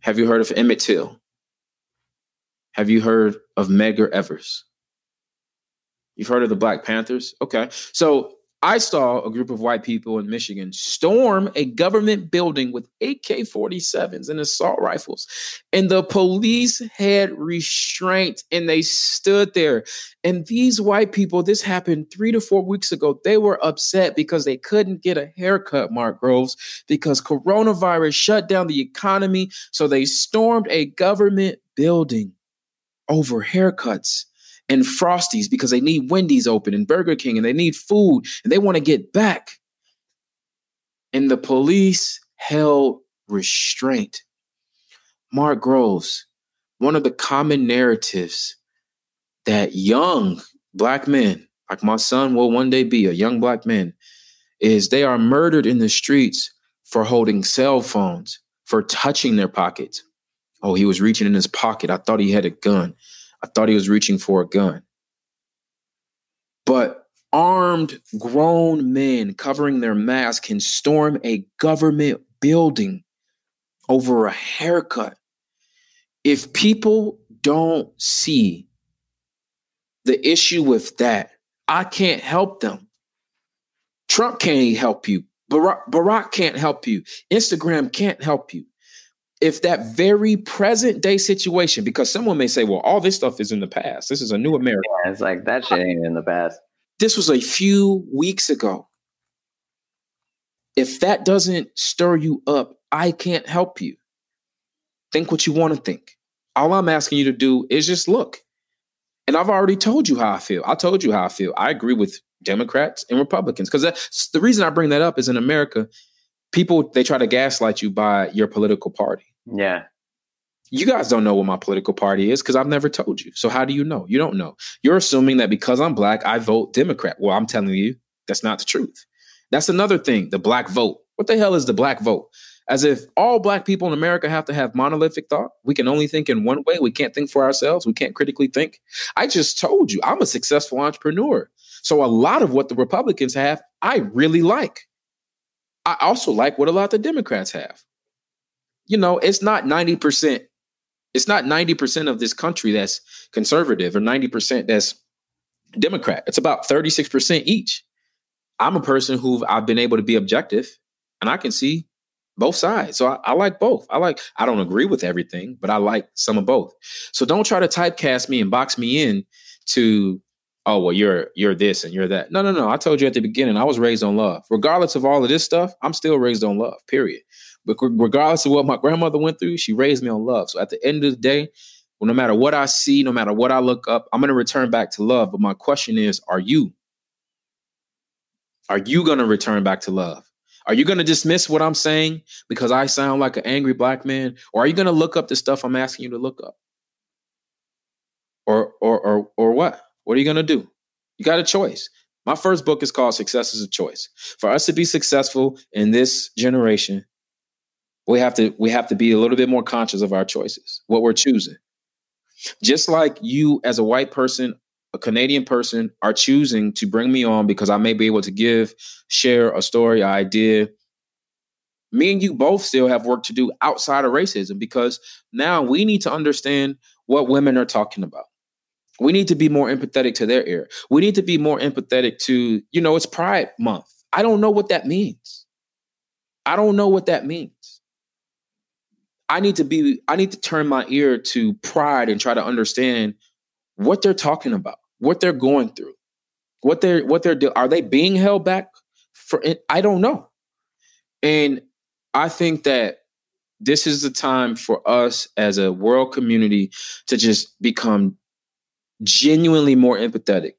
Have you heard of Emmett Till? Have you heard of Medgar Evers? You've heard of the Black Panthers? Okay. So I saw a group of white people in Michigan storm a government building with AK 47s and assault rifles. And the police had restraint and they stood there. And these white people, this happened three to four weeks ago, they were upset because they couldn't get a haircut, Mark Groves, because coronavirus shut down the economy. So they stormed a government building over haircuts and Frosties because they need Wendy's open and Burger King and they need food and they want to get back. And the police held restraint. Mark Groves, one of the common narratives that young black men, like my son will one day be a young black man, is they are murdered in the streets for holding cell phones, for touching their pockets. Oh, he was reaching in his pocket. I thought he had a gun. I thought he was reaching for a gun. But armed grown men covering their masks can storm a government building over a haircut. If people don't see the issue with that, I can't help them. Trump can't help you. Barack, Barack can't help you. Instagram can't help you if that very present day situation, because someone may say, well, all this stuff is in the past. This is a new America. Yeah, it's like that shit ain't in the past. This was a few weeks ago. If that doesn't stir you up, I can't help you. Think what you want to think. All I'm asking you to do is just look. And I've already told you how I feel. I told you how I feel. I agree with Democrats and Republicans because the reason I bring that up is in America, people they try to gaslight you by your political party. Yeah. You guys don't know what my political party is because I've never told you. So how do you know? You don't know. You're assuming that because I'm black, I vote Democrat. Well, I'm telling you, that's not the truth. That's another thing, the black vote. What the hell is the black vote? As if all black people in America have to have monolithic thought. We can only think in one way. We can't think for ourselves. We can't critically think. I just told you, I'm a successful entrepreneur. So a lot of what the Republicans have, I really like. I also like what a lot of the Democrats have. You know, it's not 90%. It's not 90% of this country that's conservative or 90% that's Democrat. It's about 36% each. I'm a person who I've been able to be objective and I can see both sides. So I, I, like both. I like, I don't agree with everything, but I like some of both. So don't try to typecast me and box me in to oh well you're you're this and you're that. No no no. I told you at the beginning i was raised on love. Regardless of all of this stuff i'm still raised on love period. But regardless of what my grandmother went through she raised me on love. So at the end of the day well, no matter what i see no matter what i look up i'm going to return back to love. But my question is are you? Are you going to return back to love? Are you going to dismiss what i'm saying because i sound like an angry black man? Or are you going to look up the stuff i'm asking you to look up? Or or or or what what are you going to do? You got a choice. My first book is called Success is a Choice. For us to be successful in this generation, we have to we have to be a little bit more conscious of our choices, what we're choosing. Just like you as a white person, a Canadian person are choosing to bring me on because I may be able to give, share a story, idea. Me and you both still have work to do outside of racism because now we need to understand what women are talking about. We need to be more empathetic to their ear. We need to be more empathetic to, you know, it's Pride Month. I don't know what that means. I don't know what that means. I need to be, I need to turn my ear to pride and try to understand what they're talking about, what they're going through, what they're, what they're doing. Are they being held back for? I don't know. And I think that this is the time for us as a world community to just become genuinely more empathetic.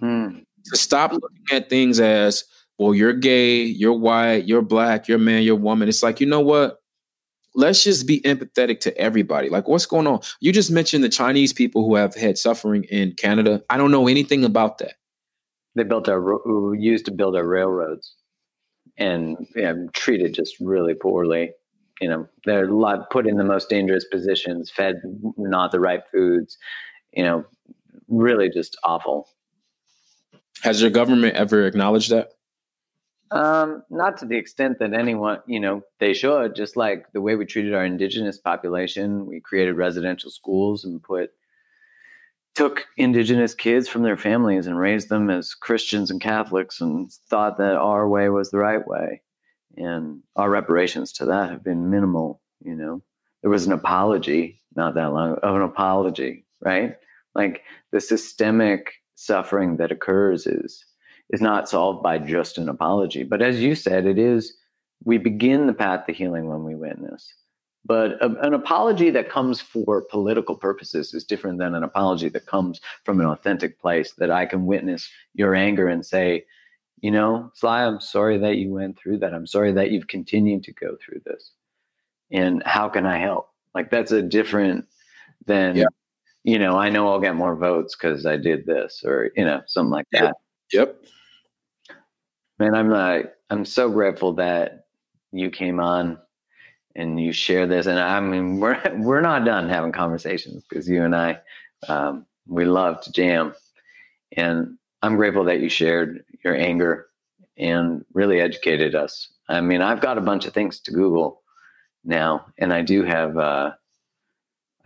Mm. To stop looking at things as, well, you're gay, you're white, you're black, you're man, you're woman. It's like, you know what? Let's just be empathetic to everybody. Like, what's going on? You just mentioned the Chinese people who have had suffering in Canada. I don't know anything about that. They built our used to build our railroads and yeah, treated just really poorly. You know, they're put in the most dangerous positions, fed not the right foods. You know, really just awful. Has your government ever acknowledged that? Um, not to the extent that anyone, you know, they should. Just like the way we treated our indigenous population, we created residential schools and put took indigenous kids from their families and raised them as Christians and Catholics and thought that our way was the right way. And our reparations to that have been minimal, you know. There was an apology not that long of an apology, right? Like the systemic suffering that occurs is is not solved by just an apology. But as you said, it is we begin the path to healing when we witness. But a, an apology that comes for political purposes is different than an apology that comes from an authentic place that I can witness your anger and say, you know, Sly, I'm sorry that you went through that. I'm sorry that you've continued to go through this. And how can I help? Like that's a different than, yeah. You know, I know I'll get more votes because I did this or, you know, something like that. Yep. Man, I'm like, I'm so grateful that you came on and you share this. And I mean, we're we're not done having conversations because you and I, um, we love to jam. And I'm grateful that you shared your anger and really educated us. I mean, I've got a bunch of things to Google now, and I do have. Uh,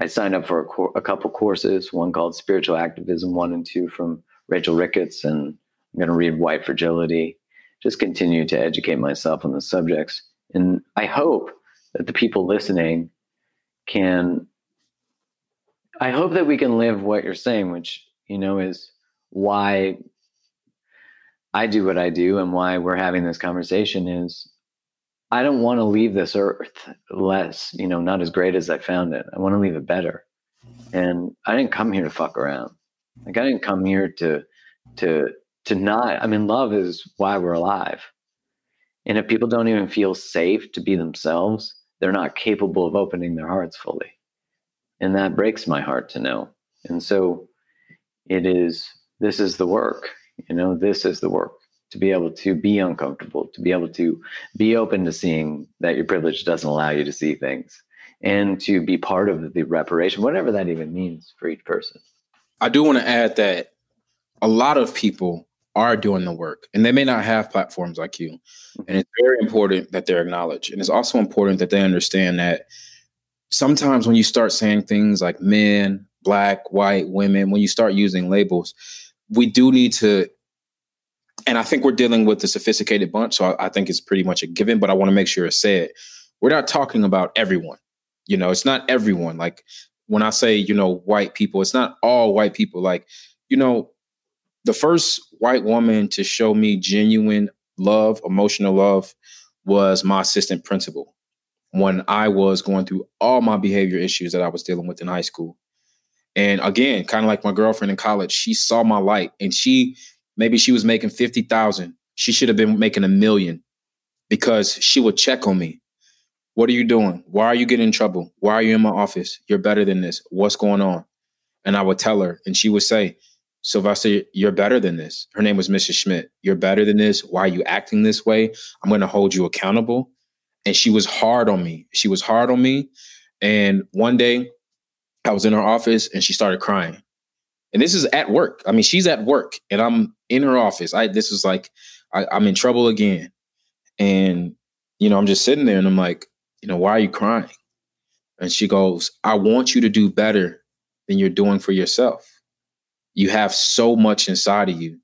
I signed up for a, co- a couple courses. One called Spiritual Activism One and Two from Rachel Ricketts, and I'm going to read White Fragility. Just continue to educate myself on the subjects, and I hope that the people listening can I hope that we can live what you're saying, which, you know, is why I do what I do and why we're having this conversation is I don't want to leave this earth less, you know, not as great as I found it. I want to leave it better. And I didn't come here to fuck around. Like I didn't come here to to to not I mean love is why we're alive. And if people don't even feel safe to be themselves, they're not capable of opening their hearts fully. And that breaks my heart to know. And so it is, this is the work, you know, this is the work to be able to be uncomfortable, to be able to be open to seeing that your privilege doesn't allow you to see things and to be part of the reparation, whatever that even means for each person. I do want to add that a lot of people are doing the work and they may not have platforms like you. And it's very important that they're acknowledged. And it's also important that they understand that sometimes when you start saying things like men, black, white, women, when you start using labels, we do need to. And I think we're dealing with a sophisticated bunch. So I, I think it's pretty much a given, but I want to make sure it's said. We're not talking about everyone. You know, it's not everyone. Like when I say, you know, white people, it's not all white people. Like, you know, the first white woman to show me genuine love, emotional love, was my assistant principal when I was going through all my behavior issues that I was dealing with in high school. And again, kind of like my girlfriend in college, she saw my light and she maybe she was making 50,000. She should have been making a million because she would check on me. What are you doing? Why are you getting in trouble? Why are you in my office? You're better than this. What's going on? And I would tell her, and she would say, Sylvester, you're better than this. Her name was Mrs. Schmidt. You're better than this. Why are you acting this way? I'm going to hold you accountable. And she was hard on me. She was hard on me. And one day I was in her office and she started crying. And this is at work. I mean, she's at work and I'm in her office. I this is like I, I'm in trouble again. And, you know, I'm just sitting there and I'm like, you know, why are you crying? And she goes, I want you to do better than you're doing for yourself. You have so much inside of you.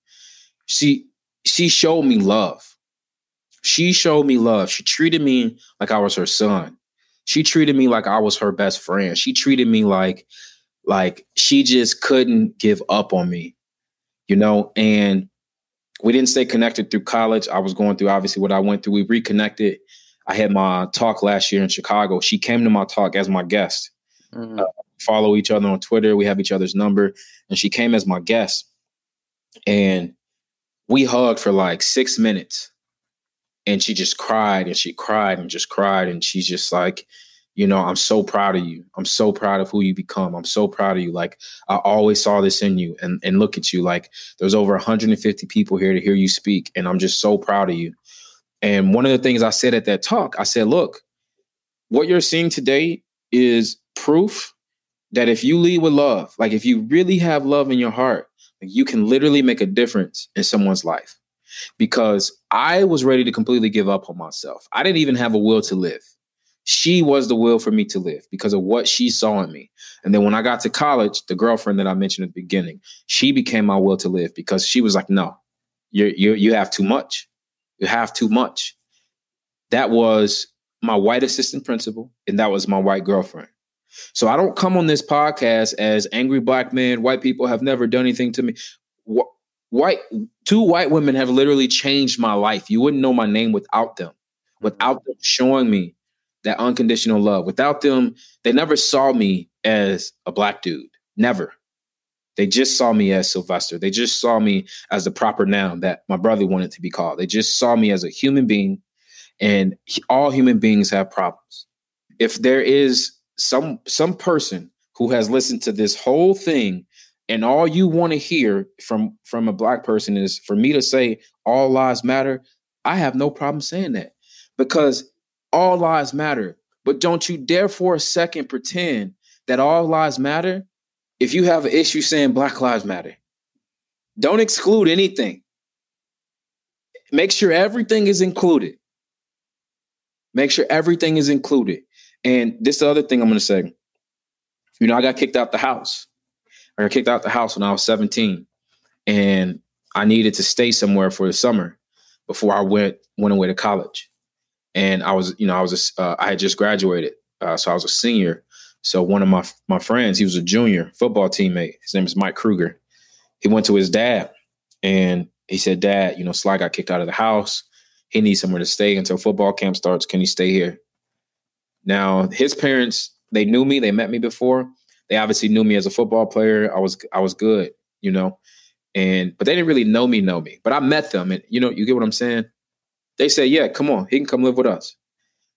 She she showed me love. She showed me love. She treated me like I was her son. She treated me like I was her best friend. She treated me like like she just couldn't give up on me. You know, and we didn't stay connected through college. I was going through obviously what I went through. We reconnected. I had my talk last year in Chicago. She came to my talk as my guest. Mm-hmm. Uh, follow each other on Twitter. We have each other's number. And she came as my guest. And we hugged for like six minutes. And she just cried and she cried and just cried. And she's just like, you know, I'm so proud of you. I'm so proud of who you become. I'm so proud of you. Like I always saw this in you. And and look at you. Like there's over 150 people here to hear you speak. And I'm just so proud of you. And one of the things I said at that talk, I said, look, what you're seeing today is proof that if you lead with love, like if you really have love in your heart, you can literally make a difference in someone's life. Because I was ready to completely give up on myself. I didn't even have a will to live. She was the will for me to live because of what she saw in me. And then when I got to college, the girlfriend that I mentioned at the beginning, she became my will to live because she was like, no, you you you have too much. You have too much. That was my white assistant principal, and that was my white girlfriend. So I don't come on this podcast as angry black man. White people have never done anything to me. White two white women have literally changed my life. You wouldn't know my name without them, mm-hmm. without them showing me that unconditional love. Without them, they never saw me as a black dude. Never. They just saw me as Sylvester. They just saw me as the proper noun that my brother wanted to be called. They just saw me as a human being, and all human beings have problems. If there is some some person who has listened to this whole thing and all you want to hear from from a black person is for me to say all lives matter i have no problem saying that because all lives matter but don't you dare for a second pretend that all lives matter if you have an issue saying black lives matter don't exclude anything make sure everything is included make sure everything is included and this is the other thing I'm going to say. You know, I got kicked out the house. I got kicked out the house when I was 17, and I needed to stay somewhere for the summer before I went went away to college. And I was, you know, I was, a, uh, I had just graduated, uh, so I was a senior. So one of my my friends, he was a junior football teammate. His name is Mike Kruger. He went to his dad, and he said, "Dad, you know, Sly got kicked out of the house. He needs somewhere to stay until football camp starts. Can he stay here?" Now, his parents, they knew me, they met me before. They obviously knew me as a football player. I was I was good, you know. And but they didn't really know me, know me. But I met them and you know, you get what I'm saying? They said, Yeah, come on, he can come live with us.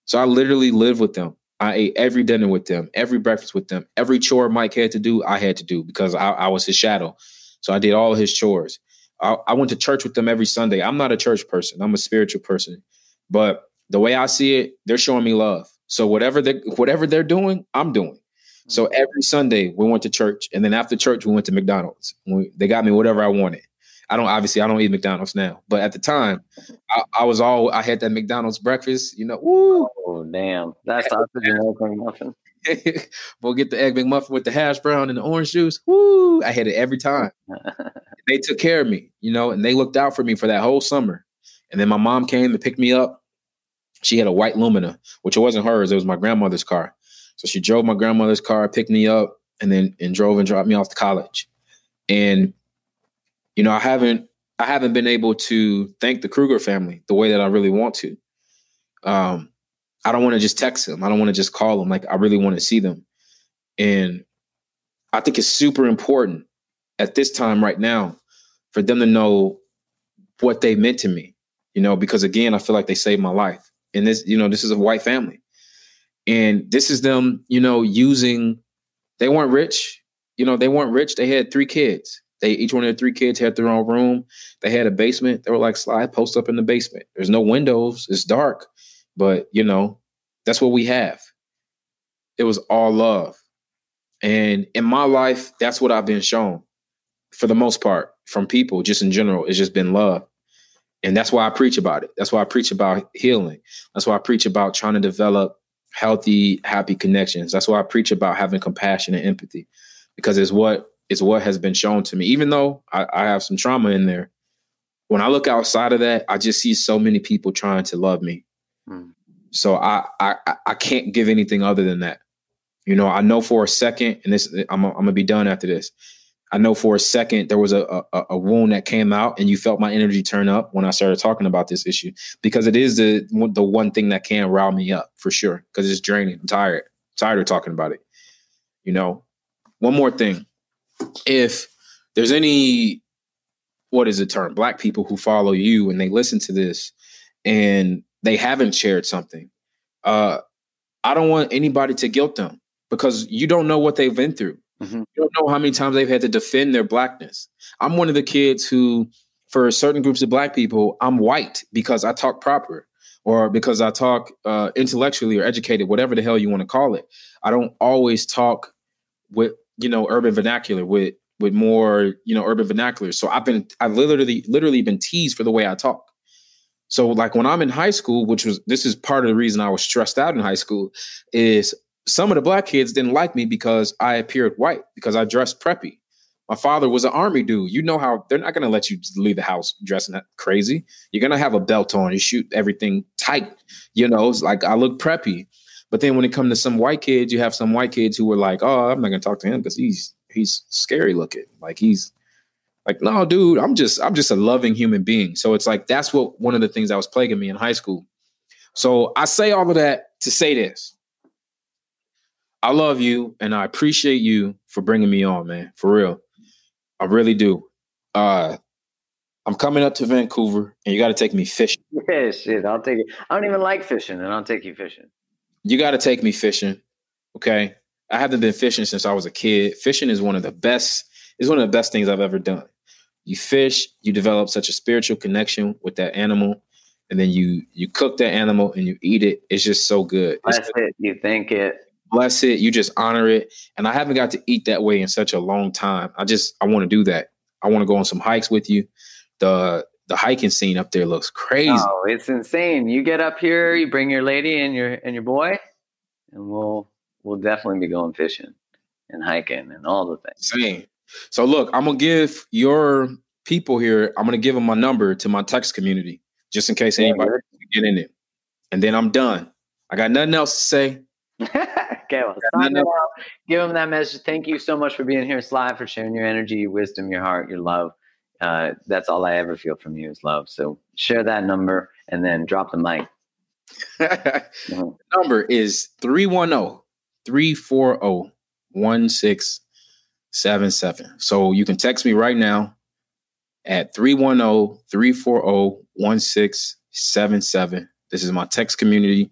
So I literally lived with them. I ate every dinner with them, every breakfast with them, every chore Mike had to do, I had to do because I, I was his shadow. So I did all his chores. I, I went to church with them every Sunday. I'm not a church person. I'm a spiritual person. But the way I see it, they're showing me love. So whatever they whatever they're doing, I'm doing. So mm-hmm. every Sunday we went to church, and then after church we went to McDonald's. We, they got me whatever I wanted. I don't obviously I don't eat McDonald's now, but at the time I, I was all I had that McDonald's breakfast. You know, woo. Oh damn, that's and egg McMuffin. we'll get the egg McMuffin with the hash brown and the orange juice. Woo! I had it every time. they took care of me, you know, and they looked out for me for that whole summer. And then my mom came and picked me up she had a white Lumina, which it wasn't hers. It was my grandmother's car. So she drove my grandmother's car, picked me up, and then and drove and dropped me off to college. And you know, I haven't I haven't been able to thank the Kruger family the way that I really want to. Um, I don't want to just text them. I don't want to just call them. Like I really want to see them. And I think it's super important at this time right now for them to know what they meant to me. You know, because again, I feel like they saved my life and this you know this is a white family and this is them you know using they weren't rich you know they weren't rich they had three kids they each one of their three kids had their own room. They had a basement. They were like slide post up in the basement. There's no windows. It's dark but you know that's what we have. It was all love. And in my life that's what i've been shown for the most part from people just in general. It's just been love. And that's why I preach about it. That's why I preach about healing. That's why I preach about trying to develop healthy, happy connections. That's why I preach about having compassion and empathy, because it's what it's what has been shown to me. Even though I, I have some trauma in there, when I look outside of that, I just see so many people trying to love me. Mm. So I, I I can't give anything other than that. You know, I know for a second, and this I'm I'm gonna be done after this. I know for a second there was a, a, a wound that came out, and you felt my energy turn up when I started talking about this issue because it is the the one thing that can rile me up for sure because it's draining. I'm tired, tired of talking about it. You know, one more thing, if there's any what is the term black people who follow you and they listen to this and they haven't shared something uh i don't want anybody to guilt them because you don't know what they've been through Mm-hmm. You don't know how many times they've had to defend their blackness. I'm one of the kids who, for certain groups of black people, I'm white because I talk proper or because I talk uh, intellectually or educated, whatever the hell you want to call it. I don't always talk with you know urban vernacular with with more you know urban vernacular. So I've been I've literally literally been teased for the way I talk. So like when I'm in high school, which was this is part of the reason I was stressed out in high school, is some of the black kids didn't like me because I appeared white because I dressed preppy. My father was an army dude. You know how they're not going to let you leave the house dressing crazy. You're going to have a belt on. You shoot everything tight. You know, it's like I look preppy. But then when it comes to some white kids, you have some white kids who were like, "Oh, I'm not to talk to him because he's he's scary looking. Like he's like, no, dude, I'm just I'm just a loving human being." So it's like that's what one of the things that was plaguing me in high school. So I say all of that to say this. I love you and I appreciate you for bringing me on, man. For real. I really do. Uh, I'm coming up to Vancouver, and you got to take me fishing. Yeah, shit. I'll take it. I don't even like fishing, and I'll take you fishing. You got to take me fishing. Okay. I haven't been fishing since I was a kid. Fishing is one of the best. Is one of the best things I've ever done. You fish, you develop such a spiritual connection with that animal, and then you you cook that animal and you eat it. It's just so good. That's it. You think it bless it. You just honor it. And I haven't got to eat that way in such a long time. I just I want to do that. I want to go on some hikes with you. The the hiking scene up there looks crazy. Oh, it's insane. You get up here, you bring your lady and your and your boy, and we'll we'll definitely be going fishing and hiking and all the things. Same. So look, I'm gonna give your people here. I'm gonna give them my number to my text community just in case anybody yeah, get in it, and then I'm done. I got nothing else to say. okay, well, sign. Give them that message. Thank you so much for being here, Sly, for sharing your energy, your wisdom, your heart, your love. Uh, that's all I ever feel from you is love. So share that number and then drop the mic. mm-hmm. Number is 310 340 1677. So you can text me right now at 310 340 1677. This is my text community.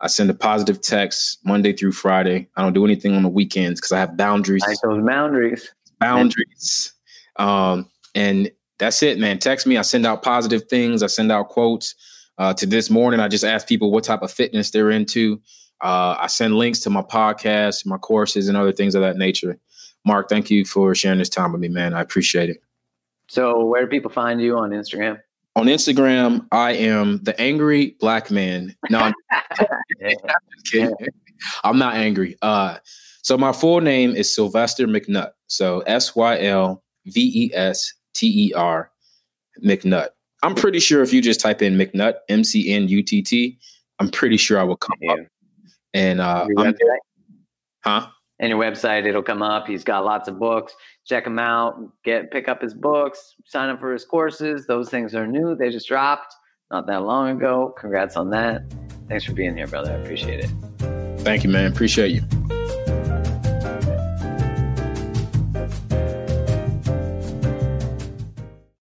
I send a positive text Monday through Friday. I don't do anything on the weekends because I have boundaries. Like those boundaries. Boundaries. Um, and that's it, man. Text me. I send out positive things. I send out quotes. Uh, to this morning, I just ask people what type of fitness they're into. Uh, I send links to my podcast, my courses, and other things of that nature. Mark, thank you for sharing this time with me, man. I appreciate it. So, where do people find you on Instagram? on Instagram, I am the angry black man. No, I'm, I'm not angry. Uh, so my full name is Sylvester McNutt. So S Y L V E S T E R McNutt. I'm pretty sure if you just type in McNutt, M C N U T T, I'm pretty sure I will come yeah. up. And uh, huh? And your website, it'll come up. He's got lots of books check him out, get pick up his books, sign up for his courses. Those things are new. They just dropped not that long ago. Congrats on that. Thanks for being here, brother. I appreciate it. Thank you, man. Appreciate you.